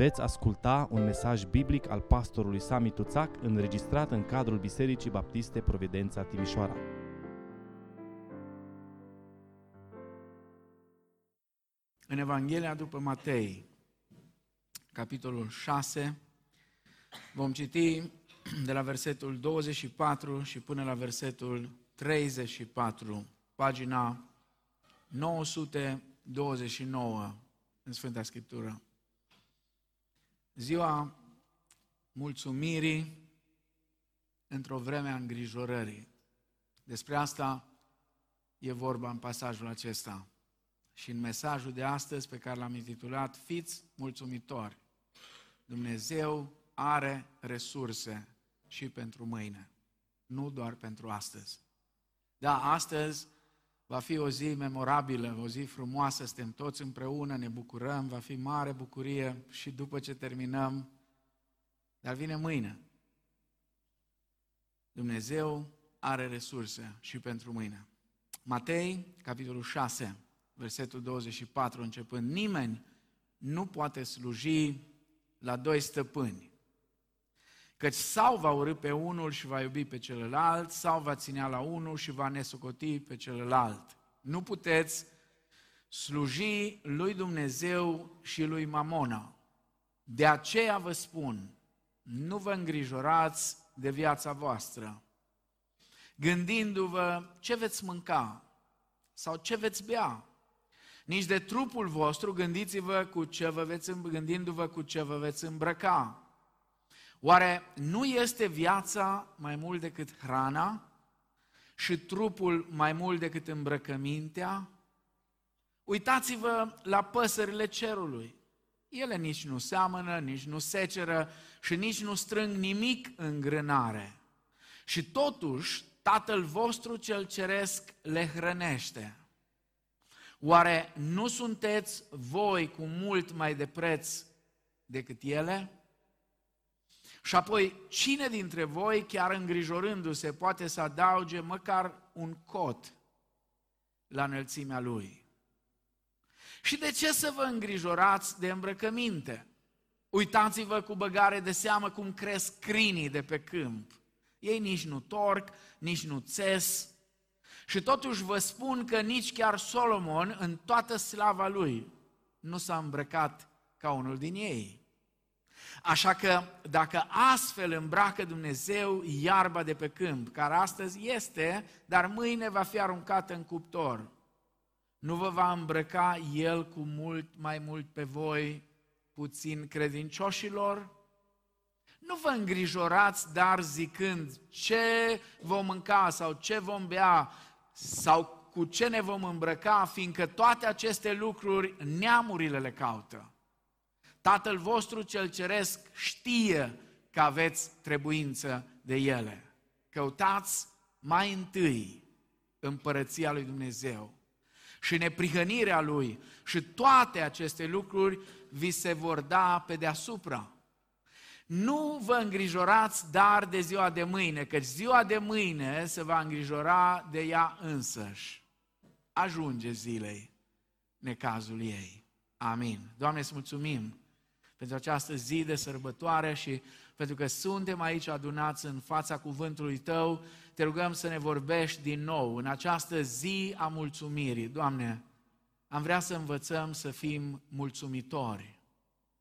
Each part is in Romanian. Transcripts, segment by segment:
Veți asculta un mesaj biblic al pastorului Sami Tuțac înregistrat în cadrul Bisericii Baptiste Providența Timișoara. În Evanghelia după Matei, capitolul 6, vom citi de la versetul 24 și până la versetul 34, pagina 929 în Sfânta Scriptură. Ziua mulțumirii într-o vreme a îngrijorării. Despre asta e vorba în pasajul acesta. Și în mesajul de astăzi pe care l-am intitulat Fiți mulțumitori. Dumnezeu are resurse și pentru mâine, nu doar pentru astăzi. Da, astăzi va fi o zi memorabilă, o zi frumoasă, suntem toți împreună, ne bucurăm, va fi mare bucurie și după ce terminăm, dar vine mâine. Dumnezeu are resurse și pentru mâine. Matei, capitolul 6, versetul 24, începând, nimeni nu poate sluji la doi stăpâni. Căci sau va urâ pe unul și va iubi pe celălalt, sau va ținea la unul și va nesocoti pe celălalt. Nu puteți sluji lui Dumnezeu și lui Mamona. De aceea vă spun, nu vă îngrijorați de viața voastră, gândindu-vă ce veți mânca sau ce veți bea, nici de trupul vostru gândiți-vă cu ce vă veți, gândindu-vă cu ce vă veți îmbrăca. Oare nu este viața mai mult decât hrana și trupul mai mult decât îmbrăcămintea? Uitați-vă la păsările cerului. Ele nici nu seamănă, nici nu seceră și nici nu strâng nimic în grânare. Și totuși, Tatăl vostru cel ceresc le hrănește. Oare nu sunteți voi cu mult mai de preț decât ele? Și apoi, cine dintre voi, chiar îngrijorându-se, poate să adauge măcar un cot la înălțimea lui? Și de ce să vă îngrijorați de îmbrăcăminte? Uitați-vă cu băgare de seamă cum cresc crinii de pe câmp. Ei nici nu torc, nici nu țes. Și totuși vă spun că nici chiar Solomon, în toată slava lui, nu s-a îmbrăcat ca unul din ei. Așa că dacă astfel îmbracă Dumnezeu iarba de pe câmp, care astăzi este, dar mâine va fi aruncată în cuptor, nu vă va îmbrăca El cu mult mai mult pe voi, puțin credincioșilor? Nu vă îngrijorați, dar zicând ce vom mânca sau ce vom bea sau cu ce ne vom îmbrăca, fiindcă toate aceste lucruri neamurile le caută. Tatăl vostru cel ceresc știe că aveți trebuință de ele. Căutați mai întâi împărăția lui Dumnezeu și neprihănirea lui și toate aceste lucruri vi se vor da pe deasupra. Nu vă îngrijorați dar de ziua de mâine, căci ziua de mâine se va îngrijora de ea însăși. Ajunge zilei necazul ei. Amin. Doamne, îți mulțumim pentru această zi de sărbătoare și pentru că suntem aici adunați în fața cuvântului Tău, te rugăm să ne vorbești din nou în această zi a mulțumirii. Doamne, am vrea să învățăm să fim mulțumitori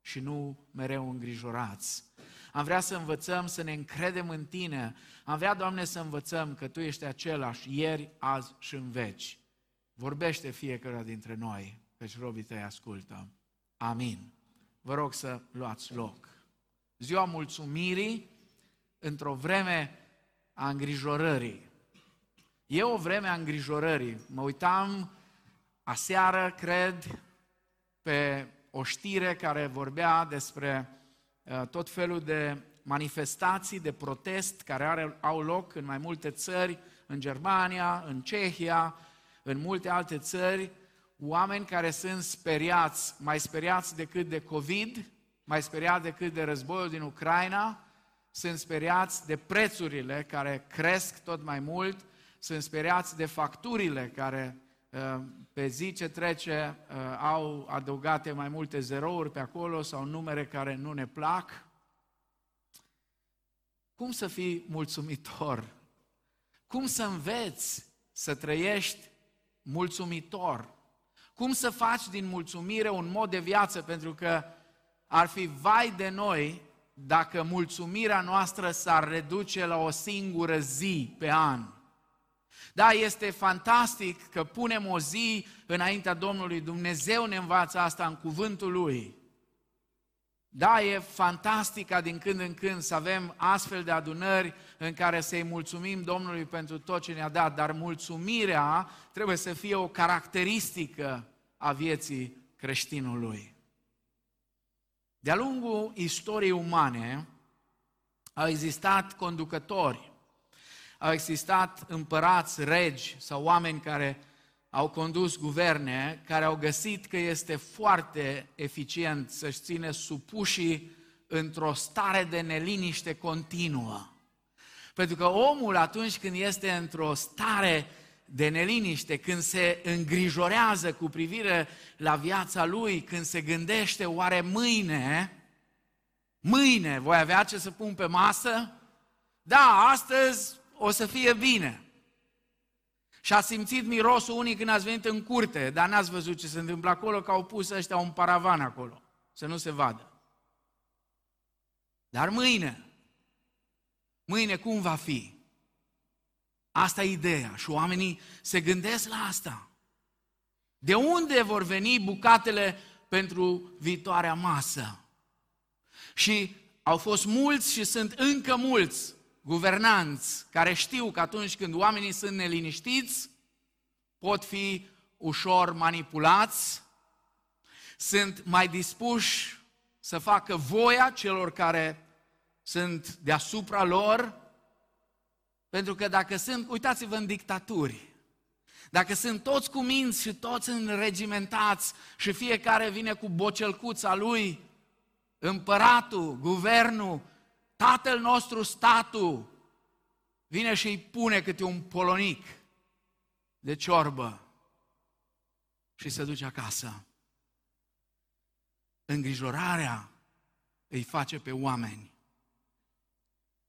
și nu mereu îngrijorați. Am vrea să învățăm să ne încredem în Tine. Am vrea, Doamne, să învățăm că Tu ești același ieri, azi și în veci. Vorbește fiecare dintre noi, căci robii Tăi ascultă. Amin. Vă rog să luați loc. Ziua mulțumirii într-o vreme a îngrijorării. E o vreme a îngrijorării. Mă uitam aseară, cred, pe o știre care vorbea despre uh, tot felul de manifestații de protest care are, au loc în mai multe țări, în Germania, în Cehia, în multe alte țări, oameni care sunt speriați, mai speriați decât de COVID, mai speriați decât de războiul din Ucraina, sunt speriați de prețurile care cresc tot mai mult, sunt speriați de facturile care uh, pe zi ce trece uh, au adăugate mai multe zerouri pe acolo sau numere care nu ne plac. Cum să fii mulțumitor? Cum să înveți să trăiești mulțumitor? Cum să faci din mulțumire un mod de viață? Pentru că ar fi vai de noi dacă mulțumirea noastră s-ar reduce la o singură zi pe an. Da, este fantastic că punem o zi înaintea Domnului. Dumnezeu ne învață asta în cuvântul Lui. Da, e fantastic ca din când în când să avem astfel de adunări în care să-i mulțumim Domnului pentru tot ce ne-a dat, dar mulțumirea trebuie să fie o caracteristică a vieții creștinului. De-a lungul istoriei umane au existat conducători, au existat împărați, regi sau oameni care au condus guverne, care au găsit că este foarte eficient să-și ține supușii într-o stare de neliniște continuă. Pentru că omul atunci când este într-o stare de neliniște, când se îngrijorează cu privire la viața lui, când se gândește oare mâine, mâine voi avea ce să pun pe masă? Da, astăzi o să fie bine. Și a simțit mirosul unii când ați venit în curte, dar n-ați văzut ce se întâmplă acolo, că au pus ăștia un paravan acolo, să nu se vadă. Dar mâine, mâine cum va fi? Asta e ideea și oamenii se gândesc la asta. De unde vor veni bucatele pentru viitoarea masă? Și au fost mulți și sunt încă mulți guvernanți care știu că atunci când oamenii sunt neliniștiți, pot fi ușor manipulați, sunt mai dispuși să facă voia celor care sunt deasupra lor, pentru că dacă sunt, uitați-vă în dictaturi, dacă sunt toți cu minți și toți înregimentați și fiecare vine cu bocelcuța lui, împăratul, guvernul, tatăl nostru, statul, vine și îi pune câte un polonic de ciorbă și se duce acasă. Îngrijorarea îi face pe oameni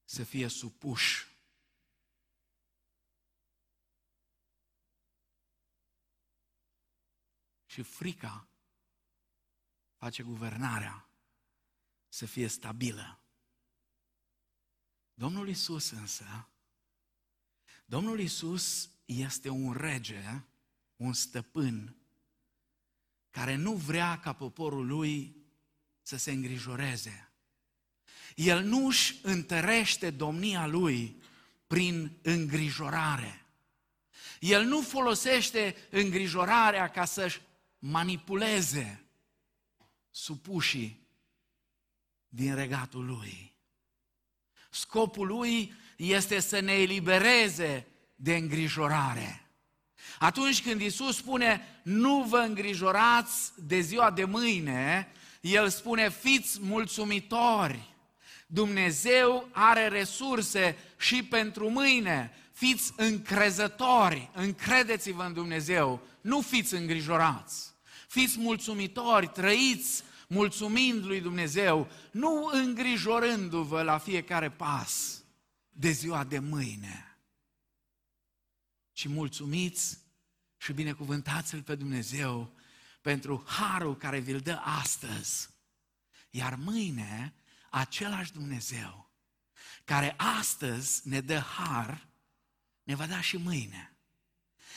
să fie supuși și frica face guvernarea să fie stabilă. Domnul Isus însă, Domnul Isus este un rege, un stăpân, care nu vrea ca poporul lui să se îngrijoreze. El nu își întărește domnia lui prin îngrijorare. El nu folosește îngrijorarea ca să-și manipuleze supușii din regatul lui. Scopul lui este să ne elibereze de îngrijorare. Atunci când Isus spune, nu vă îngrijorați de ziua de mâine, El spune, fiți mulțumitori. Dumnezeu are resurse și pentru mâine. Fiți încrezători, încredeți-vă în Dumnezeu, nu fiți îngrijorați. Fiți mulțumitori, trăiți mulțumind lui Dumnezeu, nu îngrijorându-vă la fiecare pas de ziua de mâine, ci mulțumiți și binecuvântați-L pe Dumnezeu pentru harul care vi-l dă astăzi. Iar mâine, același Dumnezeu care astăzi ne dă har, ne va da și mâine.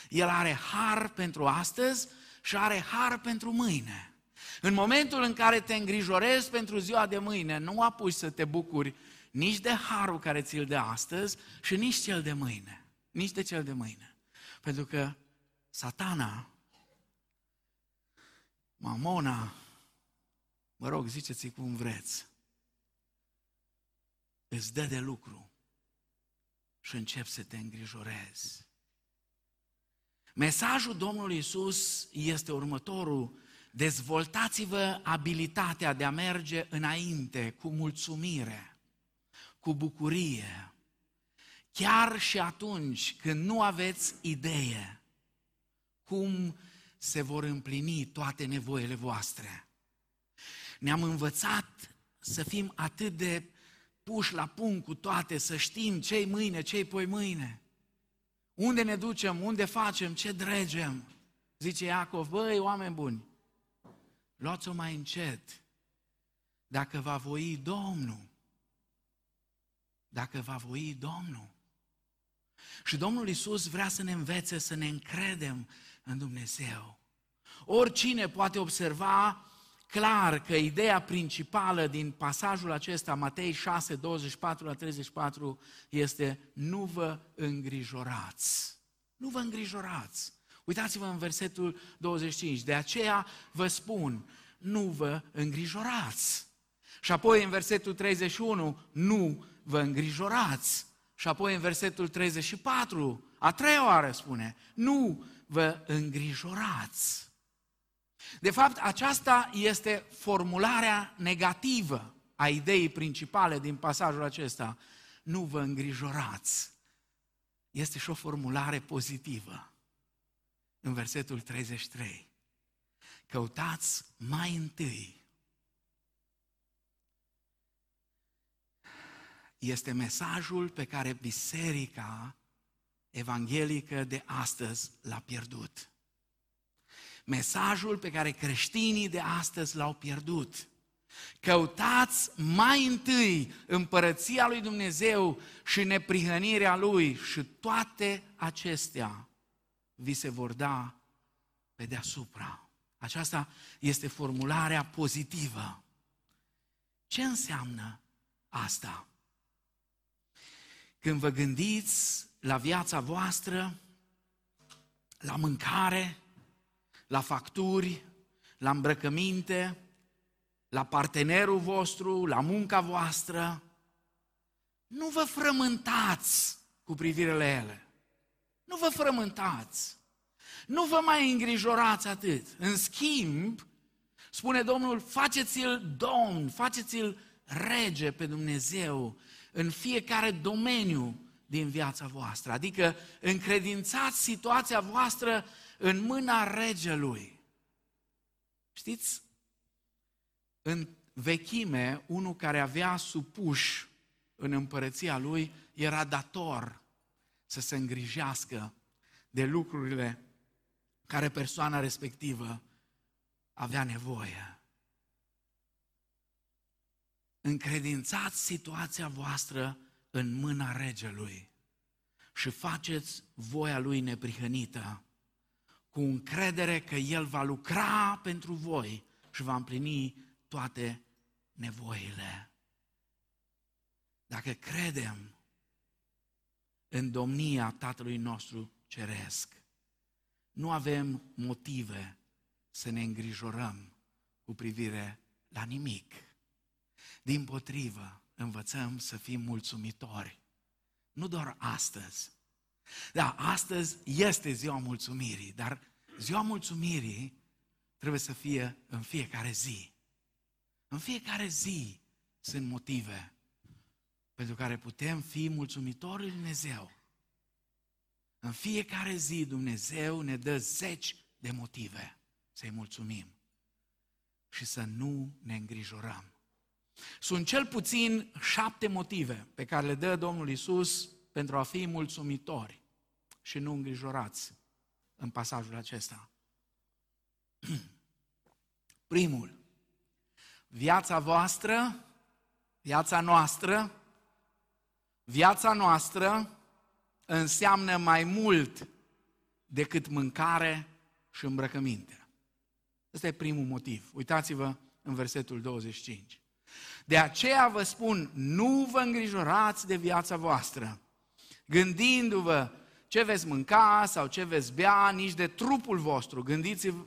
El are har pentru astăzi și are har pentru mâine. În momentul în care te îngrijorezi pentru ziua de mâine, nu apuci să te bucuri nici de harul care ți-l dă astăzi și nici cel de mâine. Nici de cel de mâine. Pentru că satana, mamona, mă rog, ziceți cum vreți, îți dă de lucru și începi să te îngrijorezi. Mesajul Domnului Isus este următorul. Dezvoltați-vă abilitatea de a merge înainte cu mulțumire, cu bucurie, chiar și atunci când nu aveți idee cum se vor împlini toate nevoile voastre. Ne-am învățat să fim atât de puși la punct cu toate, să știm ce-i mâine, ce-i poi mâine. Unde ne ducem, unde facem, ce dregem. Zice Iacov, băi, oameni buni, luați-o mai încet. Dacă va voi Domnul, dacă va voi Domnul. Și Domnul Isus vrea să ne învețe să ne încredem în Dumnezeu. Oricine poate observa clar că ideea principală din pasajul acesta, Matei 6, 24 la 34, este nu vă îngrijorați. Nu vă îngrijorați. Uitați-vă în versetul 25. De aceea vă spun, nu vă îngrijorați. Și apoi în versetul 31, nu vă îngrijorați. Și apoi în versetul 34, a treia oară spune, nu vă îngrijorați. De fapt, aceasta este formularea negativă a ideii principale din pasajul acesta. Nu vă îngrijorați. Este și o formulare pozitivă. În versetul 33. Căutați mai întâi este mesajul pe care biserica evanghelică de astăzi l-a pierdut. Mesajul pe care creștinii de astăzi l-au pierdut. Căutați mai întâi împărăția lui Dumnezeu și neprihănirea lui și toate acestea vi se vor da pe deasupra. Aceasta este formularea pozitivă. Ce înseamnă asta? Când vă gândiți la viața voastră, la mâncare, la facturi, la îmbrăcăminte, la partenerul vostru, la munca voastră, nu vă frământați cu privire la ele. Nu vă frământați. Nu vă mai îngrijorați atât. În schimb, spune Domnul, faceți-l domn, faceți-l rege pe Dumnezeu în fiecare domeniu din viața voastră. Adică încredințați situația voastră în mâna regelui. Știți, în vechime, unul care avea supuși în împărăția lui era dator să se îngrijească de lucrurile care persoana respectivă avea nevoie. Încredințați situația voastră în mâna regelui și faceți voia lui neprihănită cu încredere că El va lucra pentru voi și va împlini toate nevoile. Dacă credem în domnia Tatălui nostru Ceresc, nu avem motive să ne îngrijorăm cu privire la nimic. Din potrivă, învățăm să fim mulțumitori. Nu doar astăzi. Da, astăzi este ziua mulțumirii, dar ziua mulțumirii trebuie să fie în fiecare zi. În fiecare zi sunt motive pentru care putem fi mulțumitori lui Dumnezeu. În fiecare zi Dumnezeu ne dă zeci de motive să-i mulțumim și să nu ne îngrijorăm. Sunt cel puțin șapte motive pe care le dă Domnul Isus pentru a fi mulțumitori și nu îngrijorați în pasajul acesta. Primul, viața voastră, viața noastră, viața noastră înseamnă mai mult decât mâncare și îmbrăcăminte. Ăsta e primul motiv. Uitați-vă în versetul 25. De aceea vă spun, nu vă îngrijorați de viața voastră, gândindu-vă ce veți mânca sau ce veți bea, nici de trupul vostru,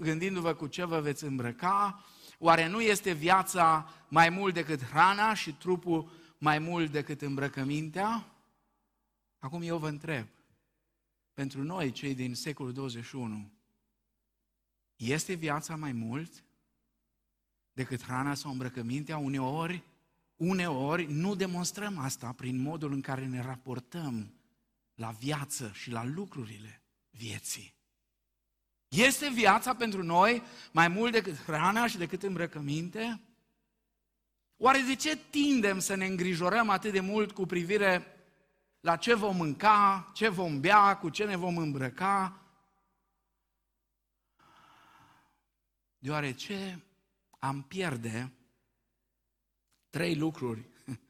gândindu-vă cu ce vă veți îmbrăca, oare nu este viața mai mult decât hrana și trupul mai mult decât îmbrăcămintea? Acum eu vă întreb, pentru noi, cei din secolul 21, este viața mai mult decât hrana sau îmbrăcămintea, uneori, uneori nu demonstrăm asta prin modul în care ne raportăm la viață și la lucrurile vieții. Este viața pentru noi mai mult decât hrana și decât îmbrăcăminte? Oare de ce tindem să ne îngrijorăm atât de mult cu privire la ce vom mânca, ce vom bea, cu ce ne vom îmbrăca? Deoarece am pierde trei lucruri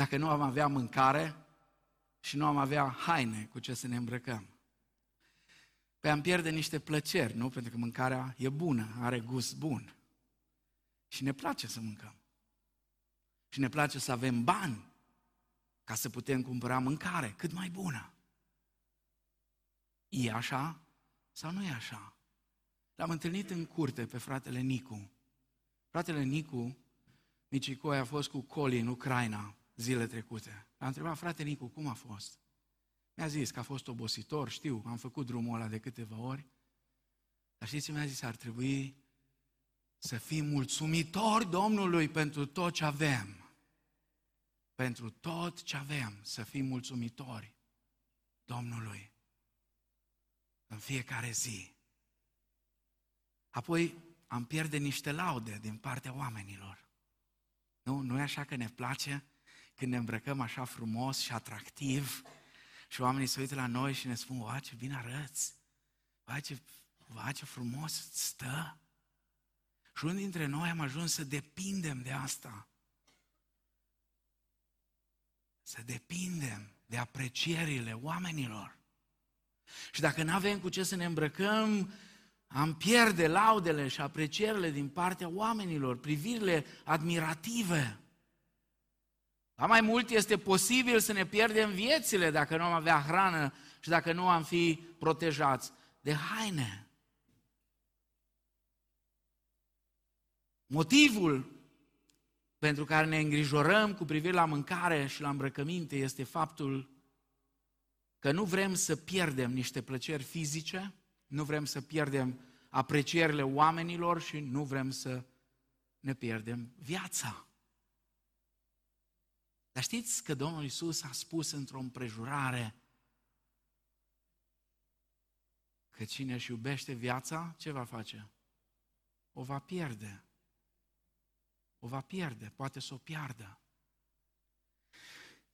dacă nu am avea mâncare și nu am avea haine cu ce să ne îmbrăcăm. Păi am pierde niște plăceri, nu? Pentru că mâncarea e bună, are gust bun. Și ne place să mâncăm. Și ne place să avem bani ca să putem cumpăra mâncare cât mai bună. E așa sau nu e așa? L-am întâlnit în curte pe fratele Nicu. Fratele Nicu, Micicoi, a fost cu Coli în Ucraina zile trecute. L-am întrebat, frate Nicu, cum a fost? Mi-a zis că a fost obositor, știu, am făcut drumul ăla de câteva ori. Dar știți ce mi-a zis? Ar trebui să fim mulțumitori Domnului pentru tot ce avem. Pentru tot ce avem, să fim mulțumitori Domnului în fiecare zi. Apoi am pierde niște laude din partea oamenilor. Nu? Nu e așa că ne place când ne îmbrăcăm așa frumos și atractiv și oamenii se uită la noi și ne spun, oa, ce bine arăți, oa, ce, oa, ce frumos stă. Și unul dintre noi am ajuns să depindem de asta. Să depindem de aprecierile oamenilor. Și dacă nu avem cu ce să ne îmbrăcăm, am pierde laudele și aprecierile din partea oamenilor, privirile admirative. La mai mult este posibil să ne pierdem viețile dacă nu am avea hrană și dacă nu am fi protejați de haine. Motivul pentru care ne îngrijorăm cu privire la mâncare și la îmbrăcăminte este faptul că nu vrem să pierdem niște plăceri fizice, nu vrem să pierdem aprecierile oamenilor și nu vrem să ne pierdem viața. Dar știți că Domnul Isus a spus într-o împrejurare că cine își iubește viața, ce va face? O va pierde. O va pierde, poate să o piardă.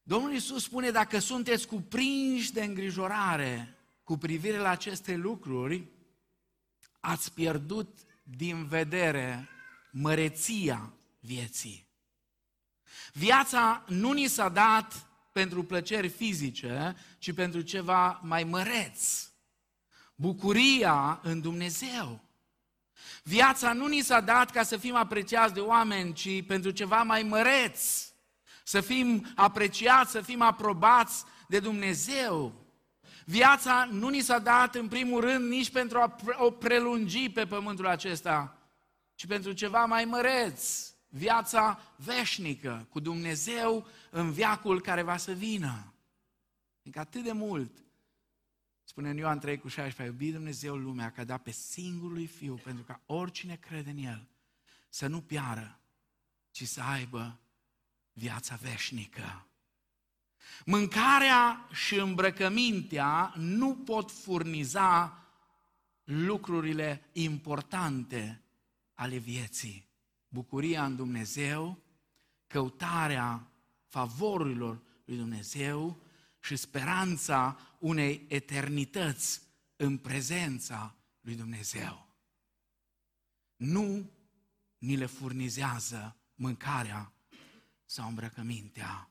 Domnul Isus spune, dacă sunteți cuprinși de îngrijorare cu privire la aceste lucruri, ați pierdut din vedere măreția vieții. Viața nu ni s-a dat pentru plăceri fizice, ci pentru ceva mai măreț. Bucuria în Dumnezeu. Viața nu ni s-a dat ca să fim apreciați de oameni, ci pentru ceva mai măreț. Să fim apreciați, să fim aprobați de Dumnezeu. Viața nu ni s-a dat în primul rând nici pentru a o prelungi pe pământul acesta, ci pentru ceva mai măreț viața veșnică cu Dumnezeu în viacul care va să vină. Adică atât de mult, spune în Ioan 3 cu 16, a iubit Dumnezeu lumea că a dat pe singurului Fiu pentru ca oricine crede în El să nu piară, ci să aibă viața veșnică. Mâncarea și îmbrăcămintea nu pot furniza lucrurile importante ale vieții bucuria în Dumnezeu, căutarea favorurilor lui Dumnezeu și speranța unei eternități în prezența lui Dumnezeu. Nu ni le furnizează mâncarea sau îmbrăcămintea.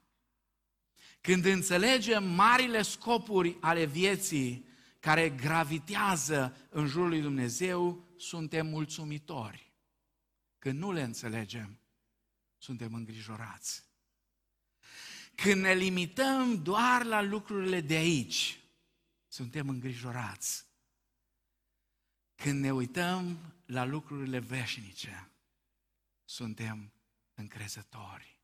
Când înțelegem marile scopuri ale vieții care gravitează în jurul lui Dumnezeu, suntem mulțumitori. Când nu le înțelegem, suntem îngrijorați. Când ne limităm doar la lucrurile de aici, suntem îngrijorați. Când ne uităm la lucrurile veșnice, suntem încrezători.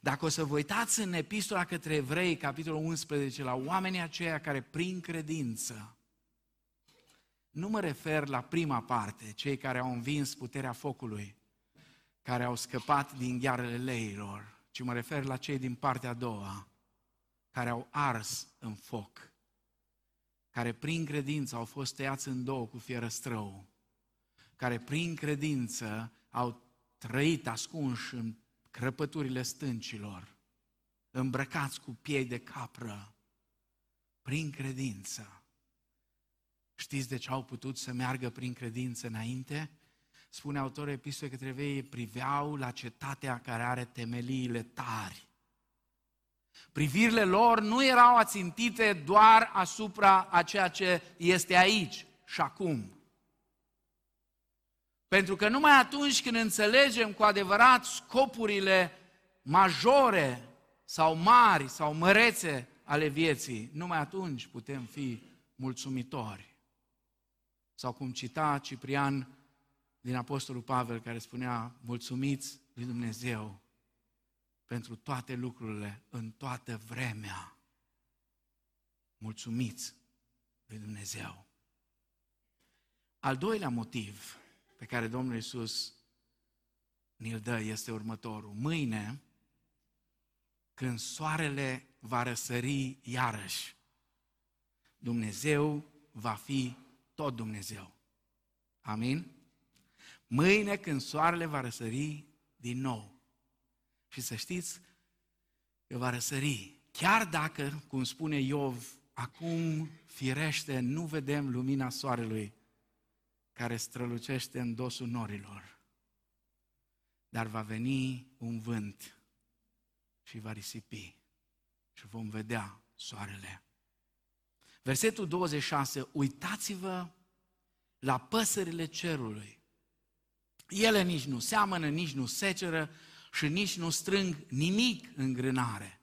Dacă o să vă uitați în epistola către evrei, capitolul 11, la oamenii aceia care prin credință nu mă refer la prima parte, cei care au învins puterea focului, care au scăpat din ghearele leilor, ci mă refer la cei din partea a doua, care au ars în foc, care prin credință au fost tăiați în două cu fierăstrău, care prin credință au trăit ascunși în crăpăturile stâncilor, îmbrăcați cu piei de capră, prin credință. Știți de ce au putut să meargă prin credință înainte? Spune autorul epistolei către vei, priveau la cetatea care are temeliile tari. Privirile lor nu erau ațintite doar asupra a ceea ce este aici și acum. Pentru că numai atunci când înțelegem cu adevărat scopurile majore sau mari sau mărețe ale vieții, numai atunci putem fi mulțumitori. Sau cum cita Ciprian din Apostolul Pavel care spunea, mulțumiți lui Dumnezeu pentru toate lucrurile, în toată vremea. Mulțumiți lui Dumnezeu. Al doilea motiv pe care Domnul Iisus ni-l dă este următorul. Mâine, când soarele va răsări iarăși, Dumnezeu va fi tot Dumnezeu. Amin? Mâine când soarele va răsări din nou. Și să știți că va răsări. Chiar dacă, cum spune Iov, acum firește nu vedem lumina soarelui care strălucește în dosul norilor. Dar va veni un vânt și va risipi și vom vedea soarele. Versetul 26, uitați-vă la păsările cerului. Ele nici nu seamănă, nici nu seceră și nici nu strâng nimic în grânare.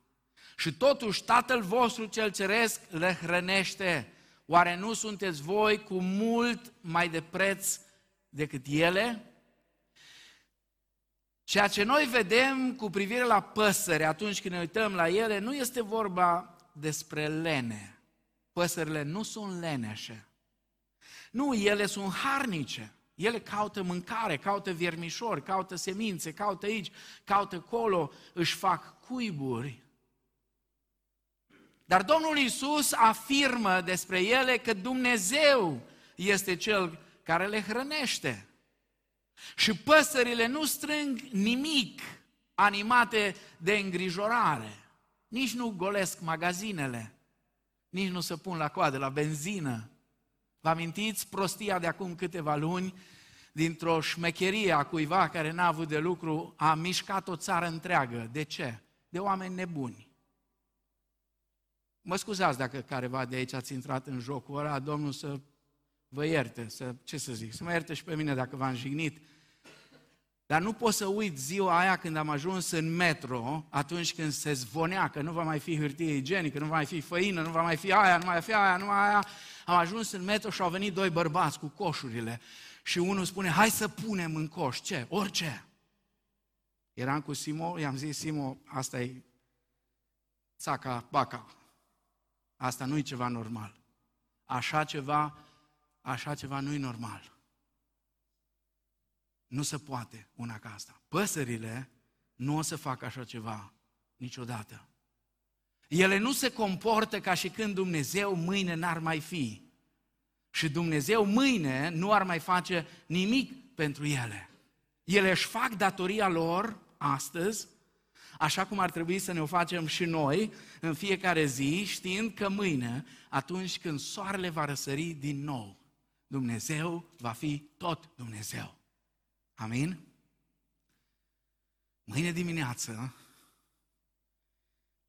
Și totuși Tatăl vostru cel ceresc le hrănește. Oare nu sunteți voi cu mult mai de preț decât ele? Ceea ce noi vedem cu privire la păsări atunci când ne uităm la ele, nu este vorba despre lene. Păsările nu sunt leneșe. Nu, ele sunt harnice. Ele caută mâncare, caută viermișori, caută semințe, caută aici, caută acolo, își fac cuiburi. Dar Domnul Isus afirmă despre ele că Dumnezeu este Cel care le hrănește. Și păsările nu strâng nimic animate de îngrijorare. Nici nu golesc magazinele, nici nu se pun la coadă la benzină. Vă amintiți prostia de acum câteva luni dintr-o șmecherie a cuiva care n-a avut de lucru, a mișcat o țară întreagă. De ce? De oameni nebuni. Mă scuzați dacă careva de aici ați intrat în jocul ăla, Domnul să vă ierte, să, ce să zic, să mă ierte și pe mine dacă v-am jignit. Dar nu pot să uit ziua aia când am ajuns în metro, atunci când se zvonea că nu va mai fi hârtie igienică, nu va mai fi făină, nu va mai fi aia, nu mai fi aia, nu mai aia. Am ajuns în metro și au venit doi bărbați cu coșurile. Și unul spune, hai să punem în coș, ce? Orice. Eram cu Simo, i-am zis, Simo, asta e țaca, baca. Asta nu e ceva normal. Așa ceva, așa ceva nu e normal. Nu se poate una ca asta. Păsările nu o să facă așa ceva niciodată. Ele nu se comportă ca și când Dumnezeu mâine n-ar mai fi. Și Dumnezeu mâine nu ar mai face nimic pentru ele. Ele își fac datoria lor astăzi, așa cum ar trebui să ne o facem și noi în fiecare zi, știind că mâine, atunci când soarele va răsări din nou, Dumnezeu va fi tot Dumnezeu. Amin? Mâine dimineață,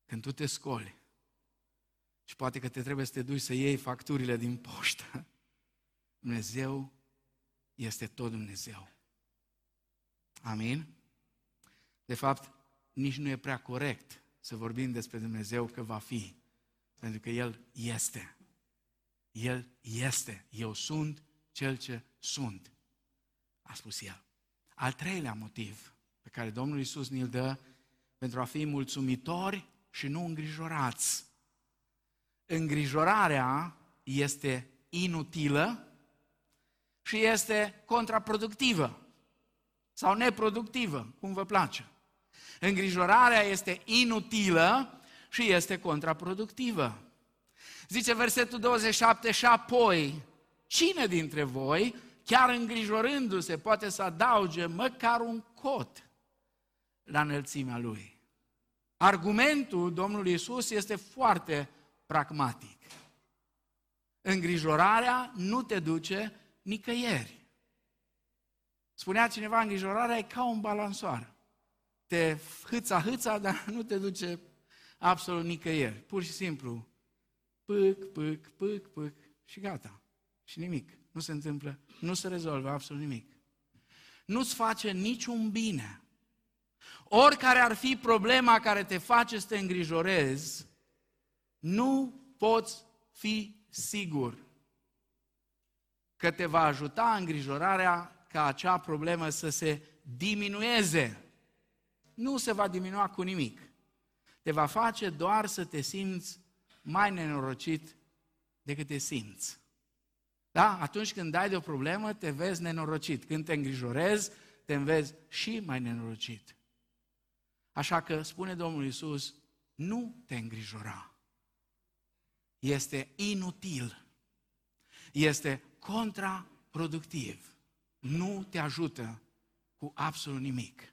când tu te scoli și poate că te trebuie să te duci să iei facturile din poștă, Dumnezeu este tot Dumnezeu. Amin? De fapt, nici nu e prea corect să vorbim despre Dumnezeu că va fi, pentru că El este. El este. Eu sunt cel ce sunt, a spus El. Al treilea motiv pe care Domnul Isus ne-l dă pentru a fi mulțumitori și nu îngrijorați. Îngrijorarea este inutilă și este contraproductivă sau neproductivă, cum vă place. Îngrijorarea este inutilă și este contraproductivă. Zice versetul 27, și apoi, cine dintre voi, chiar îngrijorându-se, poate să adauge măcar un cot la înălțimea lui? Argumentul Domnului Isus este foarte pragmatic. Îngrijorarea nu te duce nicăieri. Spunea cineva, îngrijorarea e ca un balansoar. Te hâța, hâța, dar nu te duce absolut nicăieri. Pur și simplu, pâc, pâc, pâc, pâc și gata. Și nimic. Nu se întâmplă, nu se rezolvă absolut nimic. Nu-ți face niciun bine. Oricare ar fi problema care te face să te îngrijorezi, nu poți fi sigur că te va ajuta îngrijorarea ca acea problemă să se diminueze. Nu se va diminua cu nimic. Te va face doar să te simți mai nenorocit decât te simți. Da? Atunci când ai de o problemă, te vezi nenorocit. Când te îngrijorezi, te vezi și mai nenorocit. Așa că spune Domnul Isus, nu te îngrijora. Este inutil. Este contraproductiv. Nu te ajută cu absolut nimic.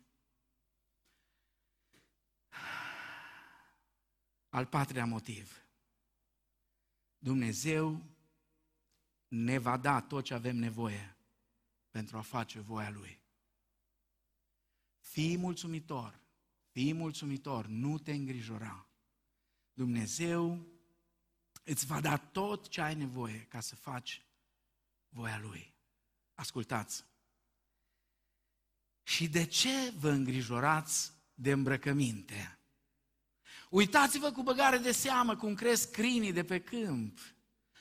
Al patrulea motiv. Dumnezeu ne va da tot ce avem nevoie pentru a face voia Lui. Fii mulțumitor, fii mulțumitor, nu te îngrijora. Dumnezeu îți va da tot ce ai nevoie ca să faci voia Lui. Ascultați! Și de ce vă îngrijorați de îmbrăcăminte? Uitați-vă cu băgare de seamă cum cresc crinii de pe câmp.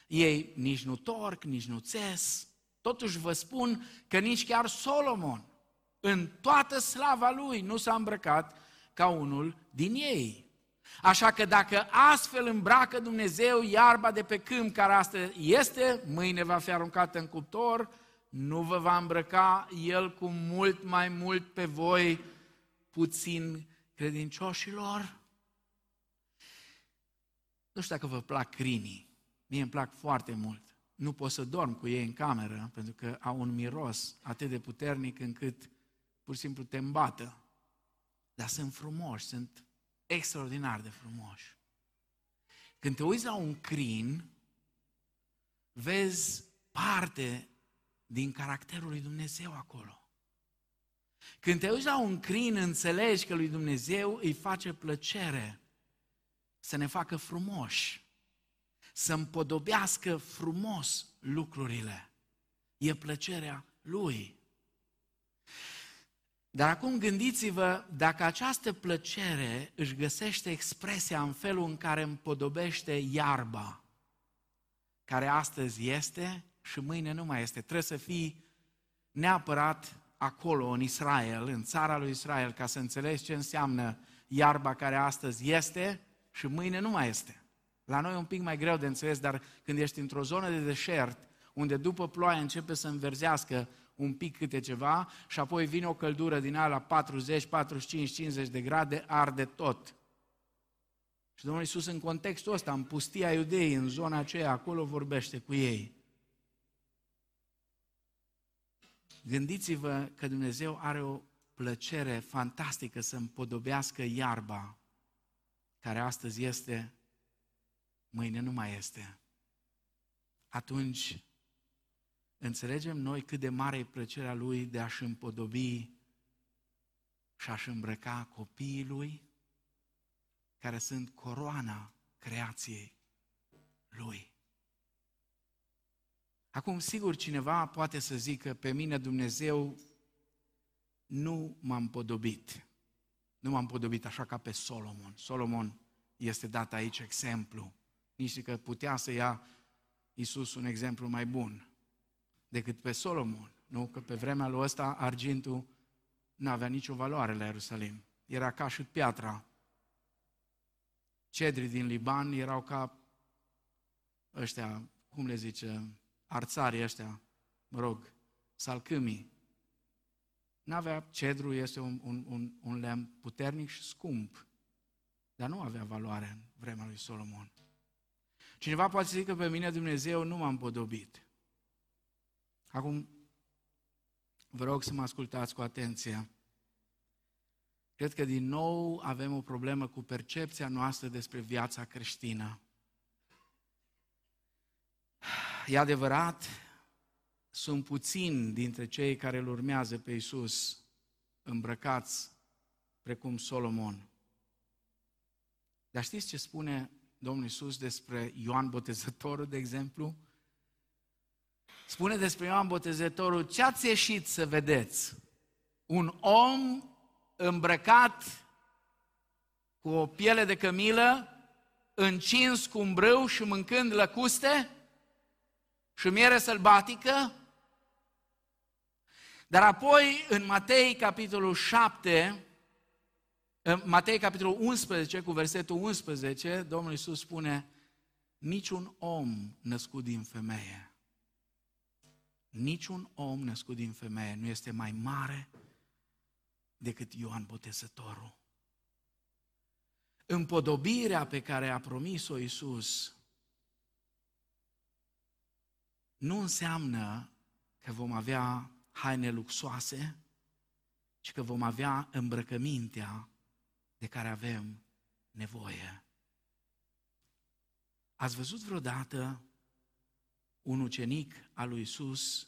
Ei nici nu torc, nici nu țes. Totuși vă spun că nici chiar Solomon, în toată slava lui, nu s-a îmbrăcat ca unul din ei. Așa că dacă astfel îmbracă Dumnezeu iarba de pe câmp, care astăzi este, mâine va fi aruncată în cuptor, nu vă va îmbrăca El cu mult mai mult pe voi, puțin credincioșilor? Nu știu dacă vă plac crinii. Mie îmi plac foarte mult. Nu pot să dorm cu ei în cameră, pentru că au un miros atât de puternic încât pur și simplu te îmbată. Dar sunt frumoși, sunt extraordinar de frumoși. Când te uiți la un crin, vezi parte din caracterul lui Dumnezeu acolo. Când te uiți la un crin, înțelegi că lui Dumnezeu îi face plăcere să ne facă frumoși, să împodobească frumos lucrurile. E plăcerea Lui. Dar acum gândiți-vă dacă această plăcere își găsește expresia în felul în care împodobește iarba, care astăzi este și mâine nu mai este. Trebuie să fii neapărat acolo, în Israel, în țara lui Israel, ca să înțelegi ce înseamnă iarba care astăzi este și mâine nu mai este. La noi e un pic mai greu de înțeles, dar când ești într-o zonă de deșert, unde după ploaie începe să înverzească un pic câte ceva și apoi vine o căldură din aia la 40, 45, 50 de grade, arde tot. Și Domnul Iisus în contextul ăsta, în pustia iudei, în zona aceea, acolo vorbește cu ei. Gândiți-vă că Dumnezeu are o plăcere fantastică să împodobească iarba care astăzi este, mâine nu mai este. Atunci înțelegem noi cât de mare e plăcerea Lui de a-și împodobi și a-și îmbrăca copiii Lui, care sunt coroana creației Lui. Acum, sigur, cineva poate să zică, pe mine Dumnezeu nu m-a împodobit. Nu m-am podobit așa ca pe Solomon. Solomon este dat aici exemplu. Nici că putea să ia Iisus un exemplu mai bun decât pe Solomon. Nu? Că pe vremea lui ăsta argintul nu avea nicio valoare la Ierusalim. Era ca și piatra. Cedrii din Liban erau ca ăștia, cum le zice, arțarii ăștia, mă rog, salcâmii. N-avea, cedru este un, un, un, un lemn puternic și scump, dar nu avea valoare în vremea lui Solomon. Cineva poate să zică pe mine, Dumnezeu, nu m-am podobit. Acum, vă rog să mă ascultați cu atenție. Cred că din nou avem o problemă cu percepția noastră despre viața creștină. E adevărat, sunt puțini dintre cei care îl urmează pe Isus îmbrăcați precum Solomon. Dar știți ce spune Domnul Isus despre Ioan Botezătorul, de exemplu? Spune despre Ioan Botezătorul, ce ați ieșit să vedeți? Un om îmbrăcat cu o piele de cămilă, încins cu un brâu și mâncând lăcuste și miere sălbatică? Dar apoi, în Matei, capitolul 7, în Matei, capitolul 11, cu versetul 11, Domnul Iisus spune, niciun om născut din femeie, niciun om născut din femeie nu este mai mare decât Ioan Botezătorul. Împodobirea pe care a promis-o Iisus nu înseamnă că vom avea haine luxoase, ci că vom avea îmbrăcămintea de care avem nevoie. Ați văzut vreodată un ucenic al lui Isus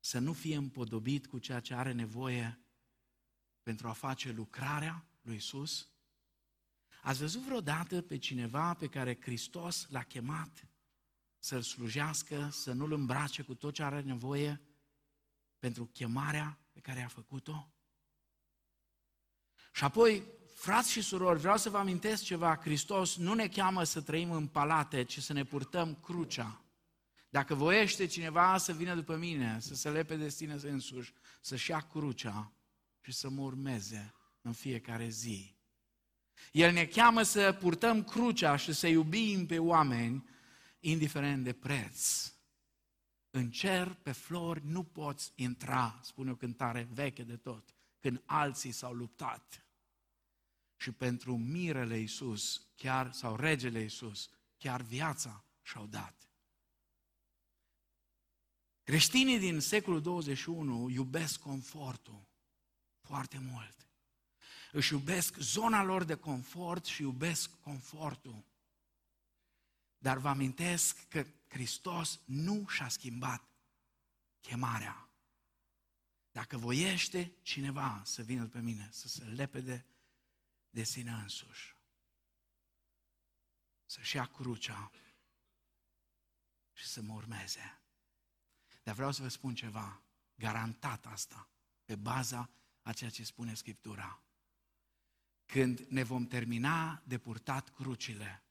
să nu fie împodobit cu ceea ce are nevoie pentru a face lucrarea lui Isus? Ați văzut vreodată pe cineva pe care Hristos l-a chemat să-l slujească, să nu-l îmbrace cu tot ce are nevoie pentru chemarea pe care a făcut-o? Și apoi, frați și surori, vreau să vă amintesc ceva, Hristos nu ne cheamă să trăim în palate, ci să ne purtăm crucea. Dacă voiește cineva să vină după mine, să se lepe de sine însuși, să-și ia crucea și să mă urmeze în fiecare zi. El ne cheamă să purtăm crucea și să iubim pe oameni, indiferent de preț. În cer, pe flori, nu poți intra, spune o cântare veche de tot, când alții s-au luptat. Și pentru mirele Iisus, chiar, sau regele Iisus, chiar viața și-au dat. Creștinii din secolul 21 iubesc confortul foarte mult. Își iubesc zona lor de confort și iubesc confortul. Dar vă amintesc că Hristos nu și-a schimbat chemarea. Dacă voiește cineva să vină pe mine, să se lepede de sine însuși, să-și ia crucea și să mă urmeze. Dar vreau să vă spun ceva, garantat asta, pe baza a ceea ce spune Scriptura. Când ne vom termina de purtat crucile,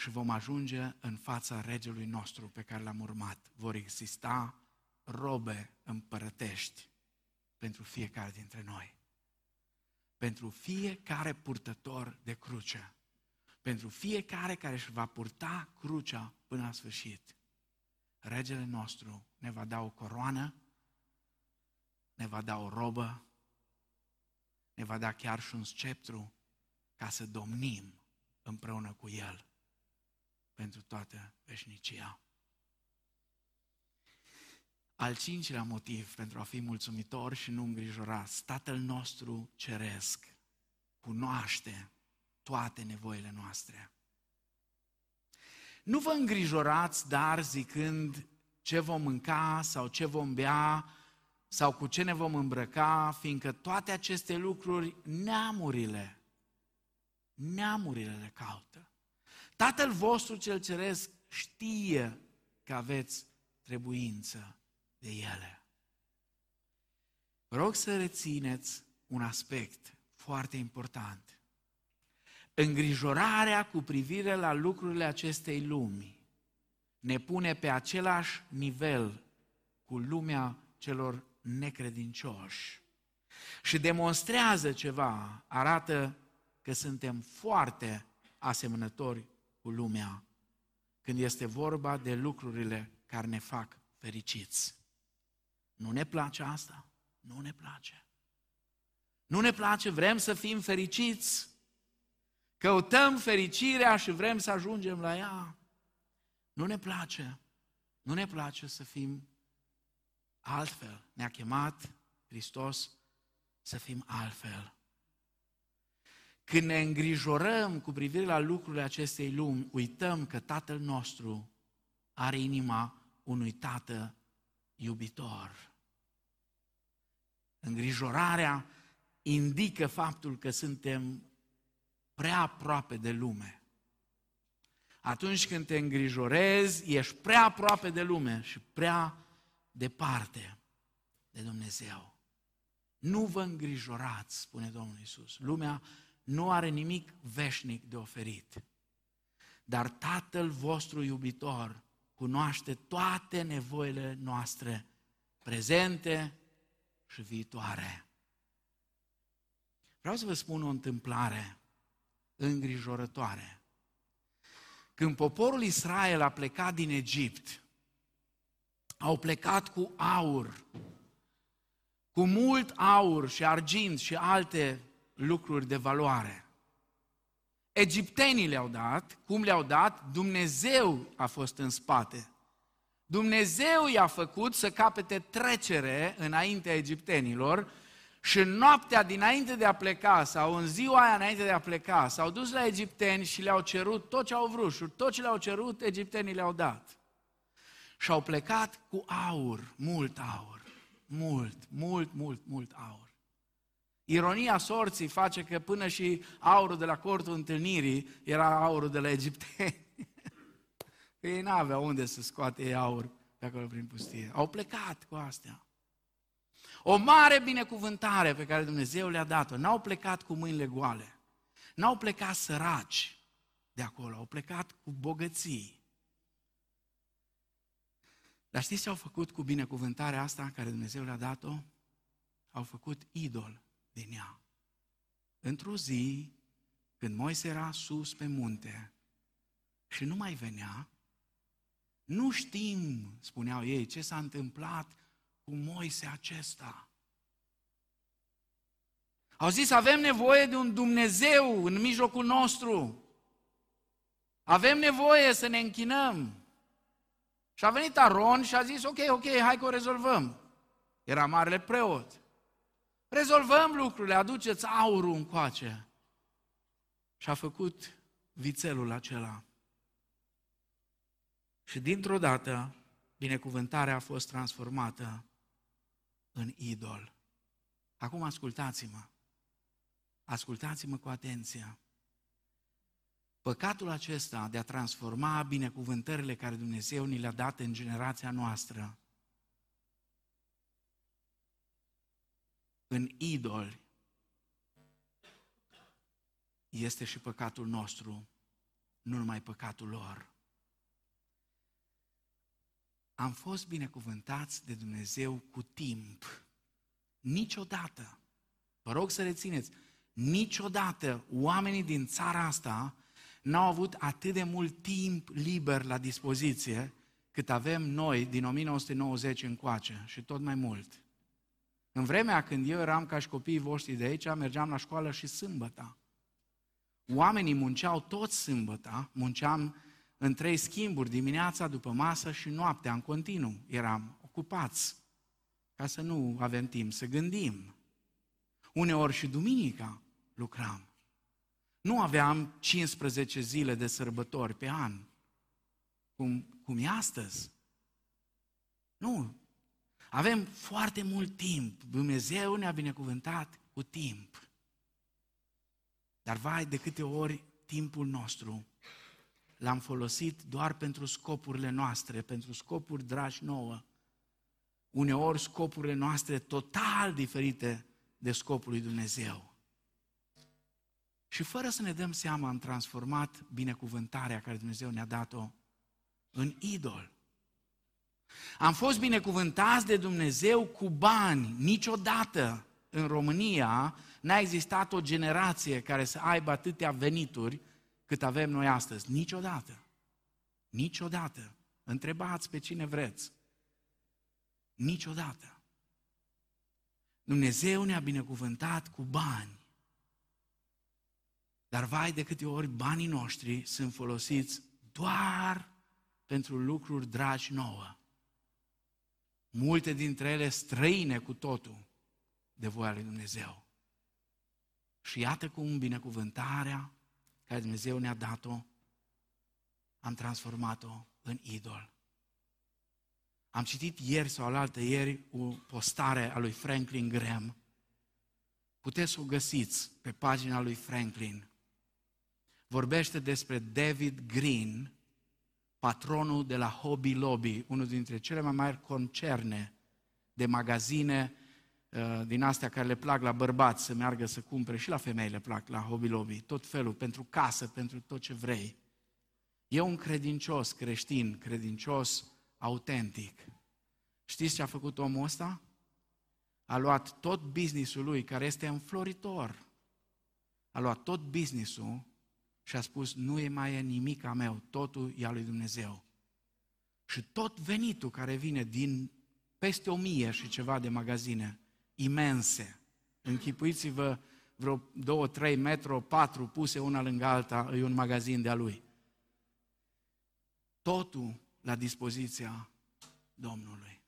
și vom ajunge în fața regelui nostru pe care l-am urmat. Vor exista robe împărătești pentru fiecare dintre noi. Pentru fiecare purtător de cruce. Pentru fiecare care își va purta crucea până la sfârșit. Regele nostru ne va da o coroană, ne va da o robă, ne va da chiar și un sceptru ca să domnim împreună cu El pentru toată veșnicia. Al cincilea motiv pentru a fi mulțumitor și nu îngrijorat, Tatăl nostru ceresc cunoaște toate nevoile noastre. Nu vă îngrijorați, dar zicând ce vom mânca sau ce vom bea sau cu ce ne vom îmbrăca, fiindcă toate aceste lucruri neamurile, neamurile le caută. Tatăl vostru cel ceresc știe că aveți trebuință de ele. Vă rog să rețineți un aspect foarte important. Îngrijorarea cu privire la lucrurile acestei lumi ne pune pe același nivel cu lumea celor necredincioși și demonstrează ceva, arată că suntem foarte asemănători cu lumea când este vorba de lucrurile care ne fac fericiți. Nu ne place asta? Nu ne place. Nu ne place, vrem să fim fericiți. Căutăm fericirea și vrem să ajungem la ea. Nu ne place. Nu ne place să fim altfel. Ne-a chemat Hristos să fim altfel. Când ne îngrijorăm cu privire la lucrurile acestei lumi, uităm că Tatăl nostru are inima unui tată iubitor. Îngrijorarea indică faptul că suntem prea aproape de lume. Atunci când te îngrijorezi, ești prea aproape de lume și prea departe de Dumnezeu. Nu vă îngrijorați, spune Domnul Isus. Lumea nu are nimic veșnic de oferit. Dar Tatăl vostru iubitor cunoaște toate nevoile noastre, prezente și viitoare. Vreau să vă spun o întâmplare îngrijorătoare. Când poporul Israel a plecat din Egipt, au plecat cu aur, cu mult aur și argint și alte lucruri de valoare. Egiptenii le-au dat, cum le-au dat? Dumnezeu a fost în spate. Dumnezeu i-a făcut să capete trecere înaintea egiptenilor și în noaptea dinainte de a pleca sau în ziua aia înainte de a pleca s-au dus la egipteni și le-au cerut tot ce au vrut și tot ce le-au cerut egiptenii le-au dat. Și au plecat cu aur, mult aur, mult, mult, mult, mult aur. Ironia sorții face că până și aurul de la cortul întâlnirii era aurul de la egipteni. Că ei n-aveau unde să scoate ei aur pe acolo prin pustie. Au plecat cu astea. O mare binecuvântare pe care Dumnezeu le-a dat-o. N-au plecat cu mâinile goale. N-au plecat săraci de acolo. Au plecat cu bogății. Dar știți ce au făcut cu binecuvântarea asta care Dumnezeu le-a dat-o? Au făcut idol din ea. Într-o zi, când Moise era sus pe munte și nu mai venea, nu știm, spuneau ei, ce s-a întâmplat cu Moise acesta. Au zis, avem nevoie de un Dumnezeu în mijlocul nostru. Avem nevoie să ne închinăm. Și a venit Aron și a zis, ok, ok, hai că o rezolvăm. Era marele preot. Rezolvăm lucrurile, aduceți aurul încoace. Și a făcut vițelul acela. Și dintr-o dată, binecuvântarea a fost transformată în idol. Acum ascultați-mă. Ascultați-mă cu atenție. Păcatul acesta de a transforma binecuvântările care Dumnezeu ni le-a dat în generația noastră în idoli este și păcatul nostru, nu numai păcatul lor. Am fost binecuvântați de Dumnezeu cu timp. Niciodată, vă rog să rețineți, niciodată oamenii din țara asta n-au avut atât de mult timp liber la dispoziție cât avem noi din 1990 încoace și tot mai mult. În vremea când eu eram ca și copiii voștri de aici, mergeam la școală și sâmbăta. Oamenii munceau tot sâmbăta, munceam în trei schimburi, dimineața, după masă și noaptea, în continuu. Eram ocupați, ca să nu avem timp să gândim. Uneori și duminica lucram. Nu aveam 15 zile de sărbători pe an, cum, cum e astăzi. Nu, avem foarte mult timp. Dumnezeu ne-a binecuvântat cu timp. Dar vai de câte ori timpul nostru l-am folosit doar pentru scopurile noastre, pentru scopuri dragi nouă. Uneori scopurile noastre total diferite de scopul lui Dumnezeu. Și fără să ne dăm seama am transformat binecuvântarea care Dumnezeu ne-a dat-o în idol. Am fost binecuvântați de Dumnezeu cu bani. Niciodată în România n-a existat o generație care să aibă atâtea venituri cât avem noi astăzi. Niciodată. Niciodată. Întrebați pe cine vreți. Niciodată. Dumnezeu ne-a binecuvântat cu bani. Dar vai de câte ori banii noștri sunt folosiți doar pentru lucruri dragi nouă. Multe dintre ele străine cu totul de voia lui Dumnezeu. Și iată cum binecuvântarea care Dumnezeu ne-a dat-o, am transformat-o în idol. Am citit ieri sau alaltă ieri o postare a lui Franklin Graham. Puteți să o găsiți pe pagina lui Franklin. Vorbește despre David Green, patronul de la Hobby Lobby, unul dintre cele mai mari concerne de magazine uh, din astea care le plac la bărbați să meargă să cumpere și la femei le plac la Hobby Lobby, tot felul, pentru casă, pentru tot ce vrei. E un credincios creștin, credincios autentic. Știți ce a făcut omul ăsta? A luat tot businessul lui, care este înfloritor, a luat tot businessul și a spus, nu e mai e nimic a meu, totul e al lui Dumnezeu. Și tot venitul care vine din peste o mie și ceva de magazine, imense, închipuiți-vă vreo două, trei metro, patru puse una lângă alta, e un magazin de-a lui. Totul la dispoziția Domnului.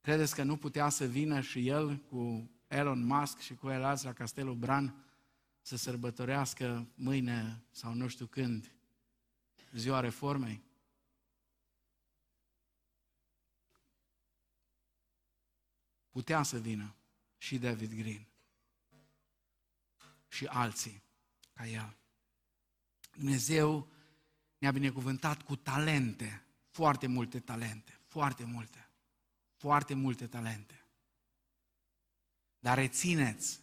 Credeți că nu putea să vină și el cu Elon Musk și cu el azi la Castelul Bran să sărbătorească mâine sau nu știu când ziua reformei? Putea să vină și David Green și alții ca el. Dumnezeu ne-a binecuvântat cu talente, foarte multe talente, foarte multe, foarte multe talente. Dar rețineți,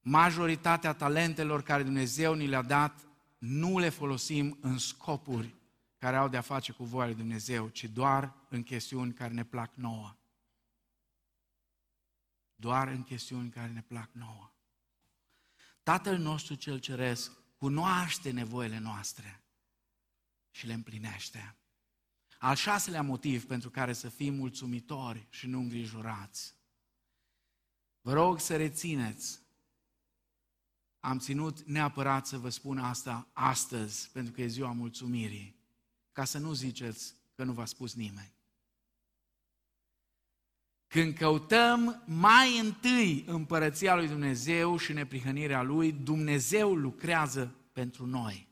majoritatea talentelor care Dumnezeu ni le-a dat, nu le folosim în scopuri care au de-a face cu voia lui Dumnezeu, ci doar în chestiuni care ne plac nouă. Doar în chestiuni care ne plac nouă. Tatăl nostru cel ceresc cunoaște nevoile noastre și le împlinește. Al șaselea motiv pentru care să fim mulțumitori și nu îngrijorați. Vă rog să rețineți, am ținut neapărat să vă spun asta astăzi, pentru că e ziua mulțumirii, ca să nu ziceți că nu v-a spus nimeni. Când căutăm mai întâi împărăția lui Dumnezeu și neprihănirea lui, Dumnezeu lucrează pentru noi.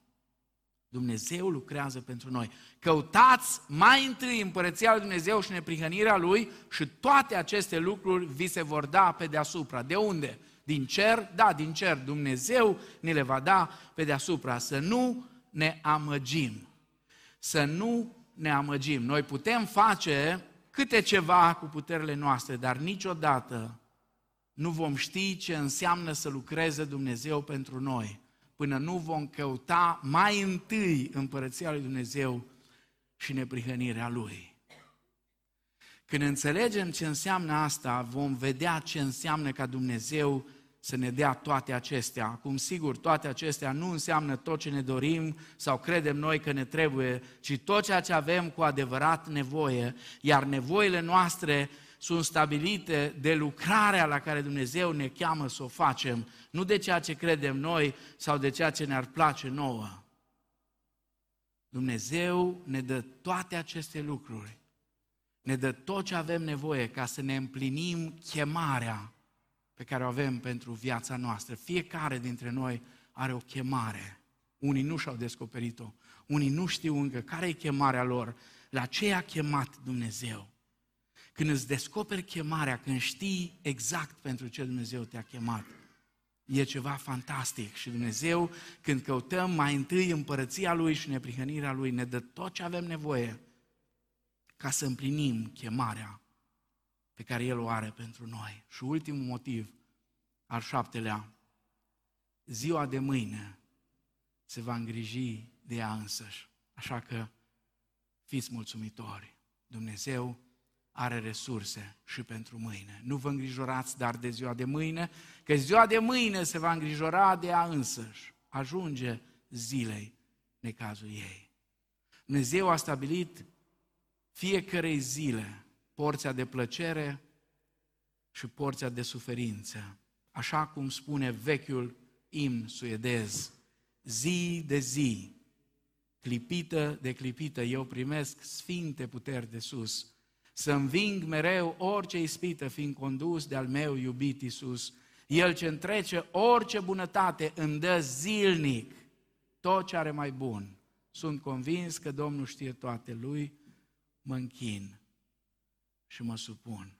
Dumnezeu lucrează pentru noi. Căutați mai întâi împărăția lui Dumnezeu și neprihănirea Lui și toate aceste lucruri vi se vor da pe deasupra. De unde? Din cer? Da, din cer. Dumnezeu ne le va da pe deasupra. Să nu ne amăgim. Să nu ne amăgim. Noi putem face câte ceva cu puterile noastre, dar niciodată nu vom ști ce înseamnă să lucreze Dumnezeu pentru noi până nu vom căuta mai întâi împărăția lui Dumnezeu și neprihănirea Lui. Când înțelegem ce înseamnă asta, vom vedea ce înseamnă ca Dumnezeu să ne dea toate acestea. Acum, sigur, toate acestea nu înseamnă tot ce ne dorim sau credem noi că ne trebuie, ci tot ceea ce avem cu adevărat nevoie, iar nevoile noastre sunt stabilite de lucrarea la care Dumnezeu ne cheamă să o facem, nu de ceea ce credem noi sau de ceea ce ne-ar place nouă. Dumnezeu ne dă toate aceste lucruri, ne dă tot ce avem nevoie ca să ne împlinim chemarea pe care o avem pentru viața noastră. Fiecare dintre noi are o chemare. Unii nu și-au descoperit-o, unii nu știu încă care e chemarea lor, la ce i-a chemat Dumnezeu. Când îți descoperi chemarea, când știi exact pentru ce Dumnezeu te-a chemat, e ceva fantastic. Și Dumnezeu, când căutăm mai întâi împărăția Lui și neprihănirea Lui, ne dă tot ce avem nevoie ca să împlinim chemarea pe care El o are pentru noi. Și ultimul motiv, al șaptelea, ziua de mâine se va îngriji de ea însăși. Așa că fiți mulțumitori. Dumnezeu are resurse și pentru mâine. Nu vă îngrijorați dar de ziua de mâine, că ziua de mâine se va îngrijora de ea însăși. Ajunge zilei necazul ei. Dumnezeu a stabilit fiecarei zile porția de plăcere și porția de suferință. Așa cum spune Vechiul imn suedez, zi de zi, clipită de clipită, eu primesc sfinte puteri de sus, să înving mereu orice ispită, fiind condus de-al meu iubit Iisus. El ce întrece orice bunătate îmi dă zilnic tot ce are mai bun. Sunt convins că Domnul știe toate lui, mă închin și mă supun.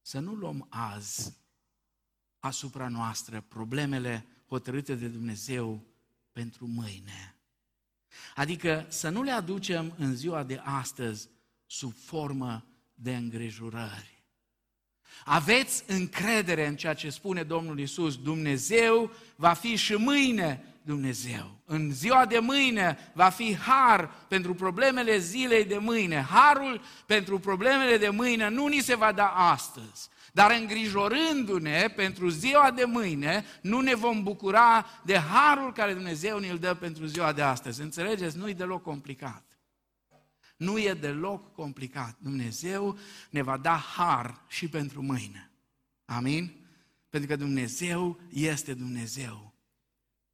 Să nu luăm azi asupra noastră problemele hotărâte de Dumnezeu pentru mâine. Adică să nu le aducem în ziua de astăzi sub formă de îngrijorări. Aveți încredere în ceea ce spune Domnul Isus, Dumnezeu va fi și mâine Dumnezeu. În ziua de mâine va fi har pentru problemele zilei de mâine. Harul pentru problemele de mâine nu ni se va da astăzi. Dar îngrijorându-ne pentru ziua de mâine, nu ne vom bucura de harul care Dumnezeu ne-l dă pentru ziua de astăzi. Înțelegeți? Nu e deloc complicat. Nu e deloc complicat. Dumnezeu ne va da har și pentru mâine. Amin? Pentru că Dumnezeu este Dumnezeu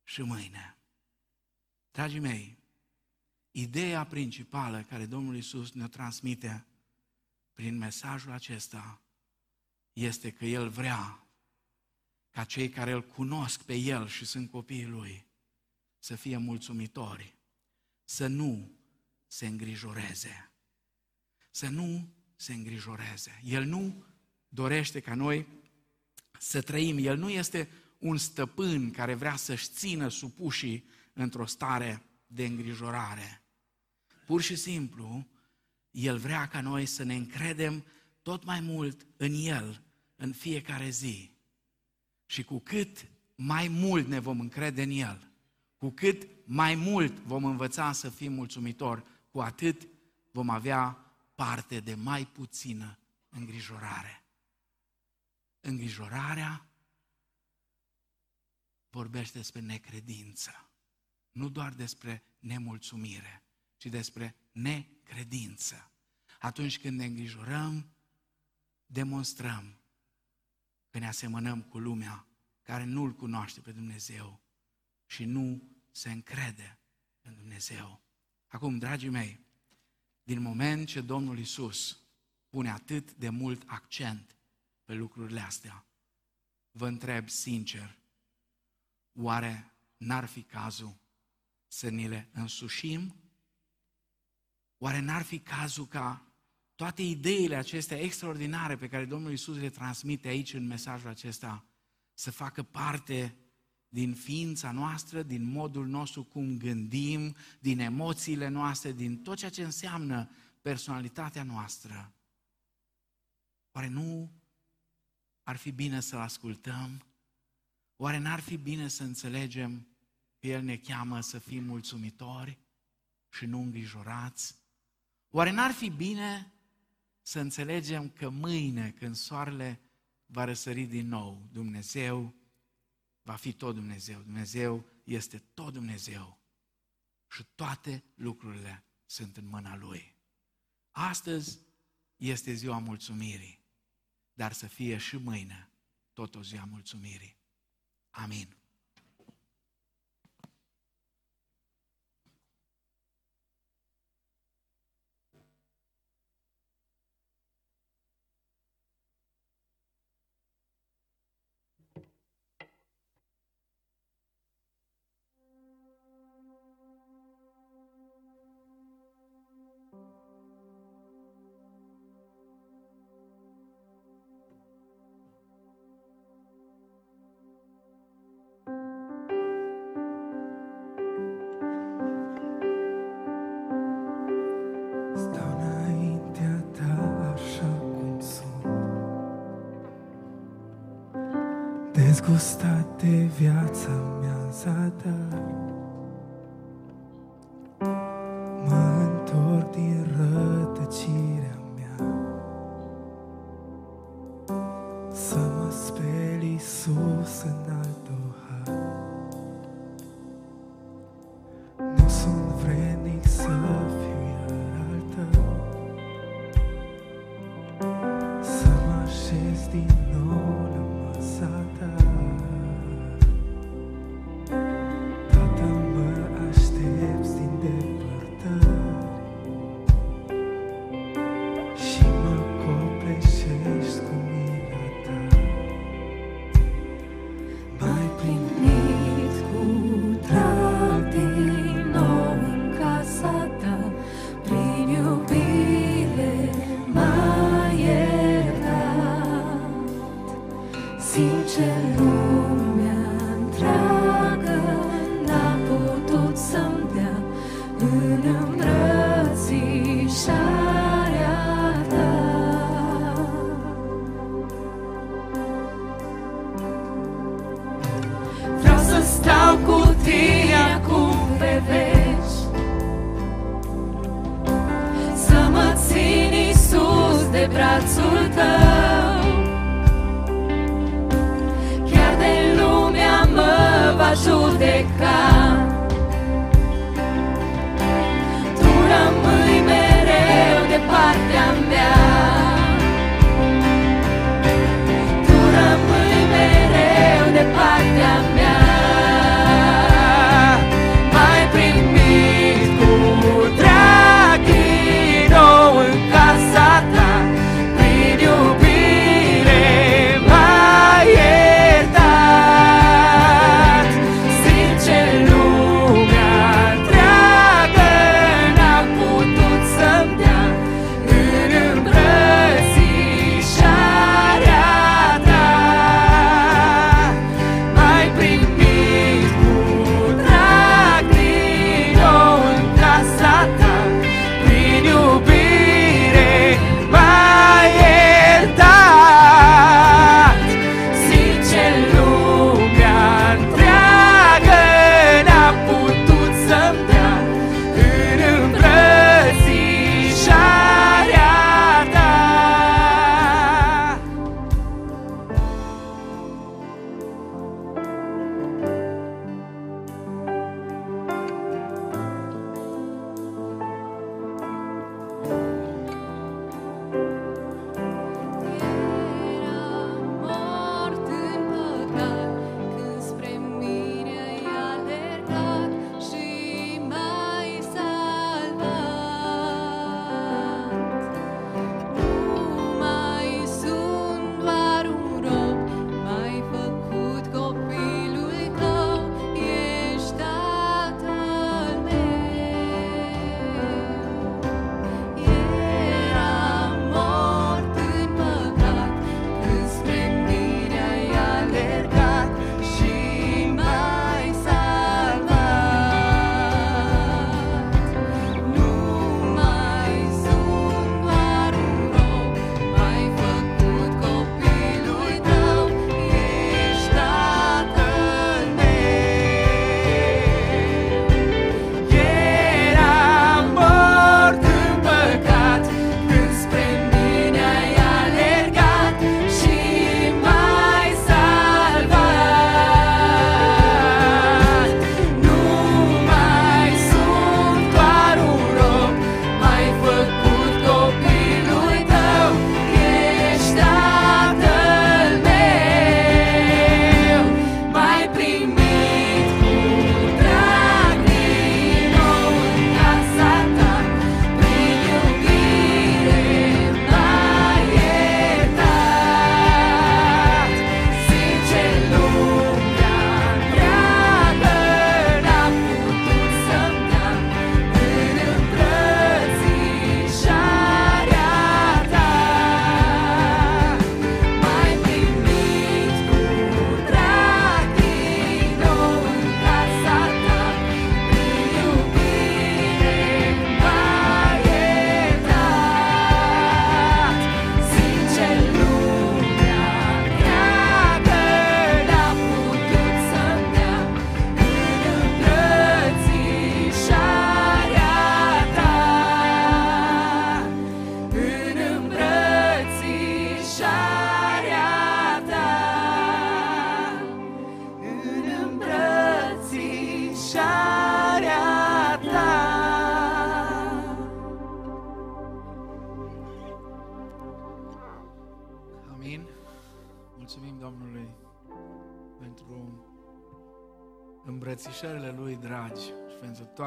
și mâine. Dragii mei, ideea principală care Domnul Isus ne transmite prin mesajul acesta este că El vrea ca cei care îl cunosc pe El și sunt copiii Lui să fie mulțumitori, să nu se îngrijoreze, să nu se îngrijoreze. El nu dorește ca noi să trăim, El nu este un stăpân care vrea să-și țină supușii într-o stare de îngrijorare. Pur și simplu, El vrea ca noi să ne încredem tot mai mult în El în fiecare zi. Și cu cât mai mult ne vom încrede în El, cu cât mai mult vom învăța să fim mulțumitori, cu atât vom avea parte de mai puțină îngrijorare. Îngrijorarea vorbește despre necredință. Nu doar despre nemulțumire, ci despre necredință. Atunci când ne îngrijorăm, demonstrăm că ne asemănăm cu lumea care nu-L cunoaște pe Dumnezeu și nu se încrede în Dumnezeu. Acum, dragii mei, din moment ce Domnul Isus pune atât de mult accent pe lucrurile astea, vă întreb sincer, oare n-ar fi cazul să ni le însușim? Oare n-ar fi cazul ca toate ideile acestea extraordinare pe care Domnul Isus le transmite aici în mesajul acesta să facă parte din ființa noastră, din modul nostru cum gândim, din emoțiile noastre, din tot ceea ce înseamnă personalitatea noastră. Oare nu ar fi bine să-L ascultăm? Oare n-ar fi bine să înțelegem că El ne cheamă să fim mulțumitori și nu îngrijorați? Oare n-ar fi bine să înțelegem că mâine, când soarele va răsări din nou, Dumnezeu va fi tot Dumnezeu. Dumnezeu este tot Dumnezeu. Și toate lucrurile sunt în mâna Lui. Astăzi este ziua mulțumirii, dar să fie și mâine tot o ziua mulțumirii. Amin.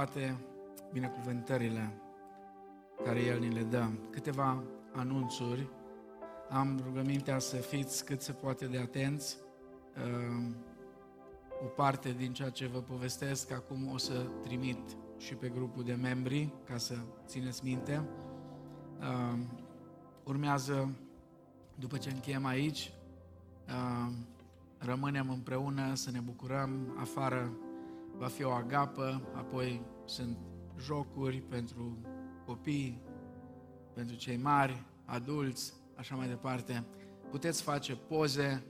toate binecuvântările care El ni le dă. Câteva anunțuri. Am rugămintea să fiți cât se poate de atenți. Ehm, o parte din ceea ce vă povestesc acum o să trimit și pe grupul de membri, ca să țineți minte. Ehm, urmează, după ce încheiem aici, ehm, rămânem împreună să ne bucurăm. Afară va fi o agapă, apoi sunt jocuri pentru copii, pentru cei mari, adulți, așa mai departe. Puteți face poze,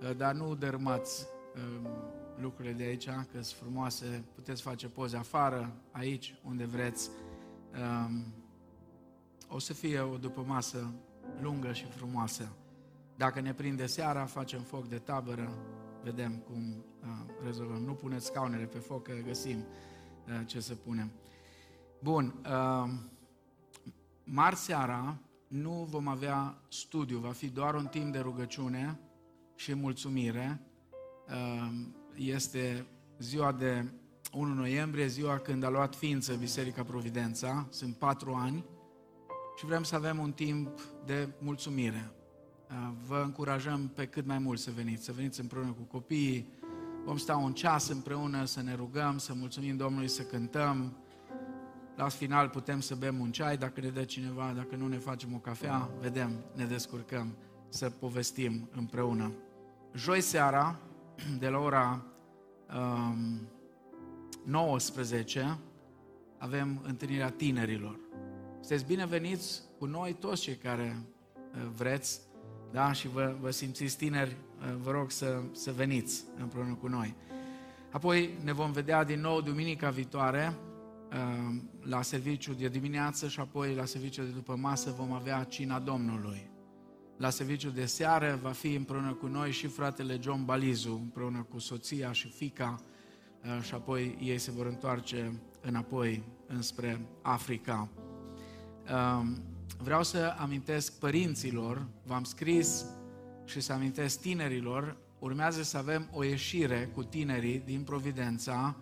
uh, dar nu dărâmați um, lucrurile de aici, că sunt frumoase. Puteți face poze afară, aici, unde vreți. Um, o să fie o după masă lungă și frumoasă. Dacă ne prinde seara, facem foc de tabără, vedem cum uh, rezolvăm. Nu puneți scaunele pe foc, că găsim uh, ce să punem. Bun, uh, marți seara nu vom avea studiu, va fi doar un timp de rugăciune și mulțumire. Uh, este ziua de 1 noiembrie, ziua când a luat ființă Biserica Providența, sunt patru ani și vrem să avem un timp de mulțumire. Uh, vă încurajăm pe cât mai mult să veniți, să veniți împreună cu copiii, vom sta un ceas împreună, să ne rugăm, să mulțumim Domnului, să cântăm. La final putem să bem un ceai dacă ne dă cineva, dacă nu ne facem o cafea, vedem, ne descurcăm să povestim împreună. Joi seara, de la ora um, 19, avem întâlnirea tinerilor. Sunteți bineveniți cu noi toți cei care uh, vreți, da, și vă, vă simțiți tineri, uh, vă rog să, să veniți împreună cu noi. Apoi ne vom vedea din nou duminica viitoare uh, la serviciu de dimineață și apoi la serviciu de după masă vom avea cina Domnului. La serviciu de seară va fi împreună cu noi și fratele John Balizu, împreună cu soția și fica și apoi ei se vor întoarce înapoi înspre Africa. Vreau să amintesc părinților, v-am scris și să amintesc tinerilor, urmează să avem o ieșire cu tinerii din Providența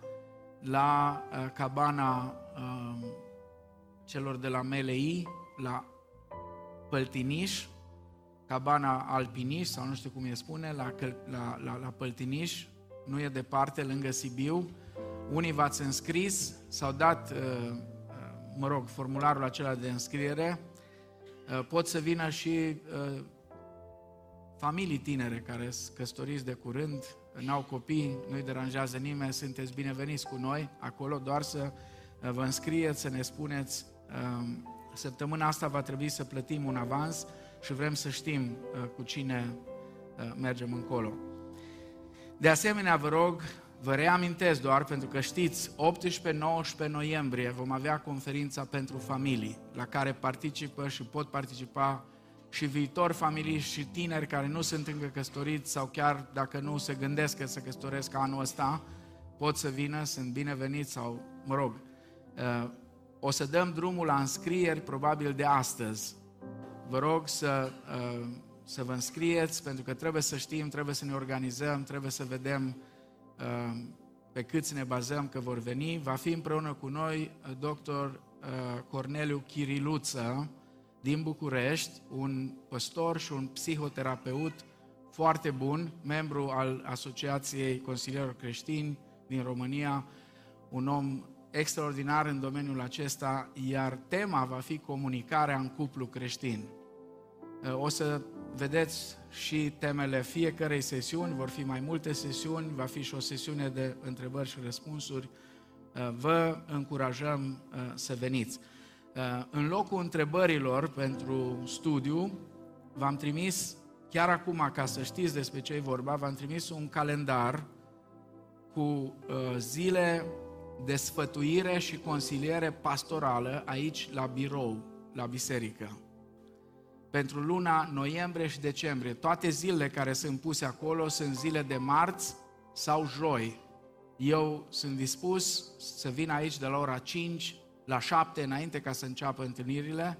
la uh, cabana uh, celor de la Melei, la Păltiniș, cabana Alpiniș, sau nu știu cum e spune, la, la, la, la Păltiniș, nu e departe, lângă Sibiu. Unii v-ați înscris, s-au dat, uh, uh, mă rog, formularul acela de înscriere, Uh, pot să vină și uh, familii tinere care sunt căsătoriți de curând, n-au copii, nu-i deranjează nimeni, sunteți bineveniți cu noi acolo, doar să uh, vă înscrieți, să ne spuneți. Um, săptămâna asta va trebui să plătim un avans și vrem să știm cu cine mergem încolo. De asemenea, vă rog, Vă reamintesc doar, pentru că știți, 18-19 noiembrie vom avea conferința pentru familii, la care participă și pot participa și viitori familii și tineri care nu sunt încă căsătoriți sau chiar dacă nu se gândesc că să căsătoresc anul ăsta, pot să vină, sunt bineveniți sau, mă rog, uh, o să dăm drumul la înscrieri probabil de astăzi. Vă rog să, uh, să vă înscrieți pentru că trebuie să știm, trebuie să ne organizăm, trebuie să vedem pe câți ne bazăm că vor veni. Va fi împreună cu noi uh, doctor uh, Corneliu Chiriluță din București, un păstor și un psihoterapeut foarte bun, membru al Asociației Consilierilor Creștini din România, un om extraordinar în domeniul acesta, iar tema va fi comunicarea în cuplu creștin. Uh, o să vedeți și temele fiecarei sesiuni, vor fi mai multe sesiuni, va fi și o sesiune de întrebări și răspunsuri. Uh, vă încurajăm uh, să veniți. Uh, în locul întrebărilor pentru studiu, v-am trimis, chiar acum, ca să știți despre ce e vorba, v-am trimis un calendar cu zile de sfătuire și consiliere pastorală aici la birou, la biserică pentru luna noiembrie și decembrie. Toate zilele care sunt puse acolo sunt zile de marți sau joi. Eu sunt dispus să vin aici de la ora 5 la 7 înainte ca să înceapă întâlnirile,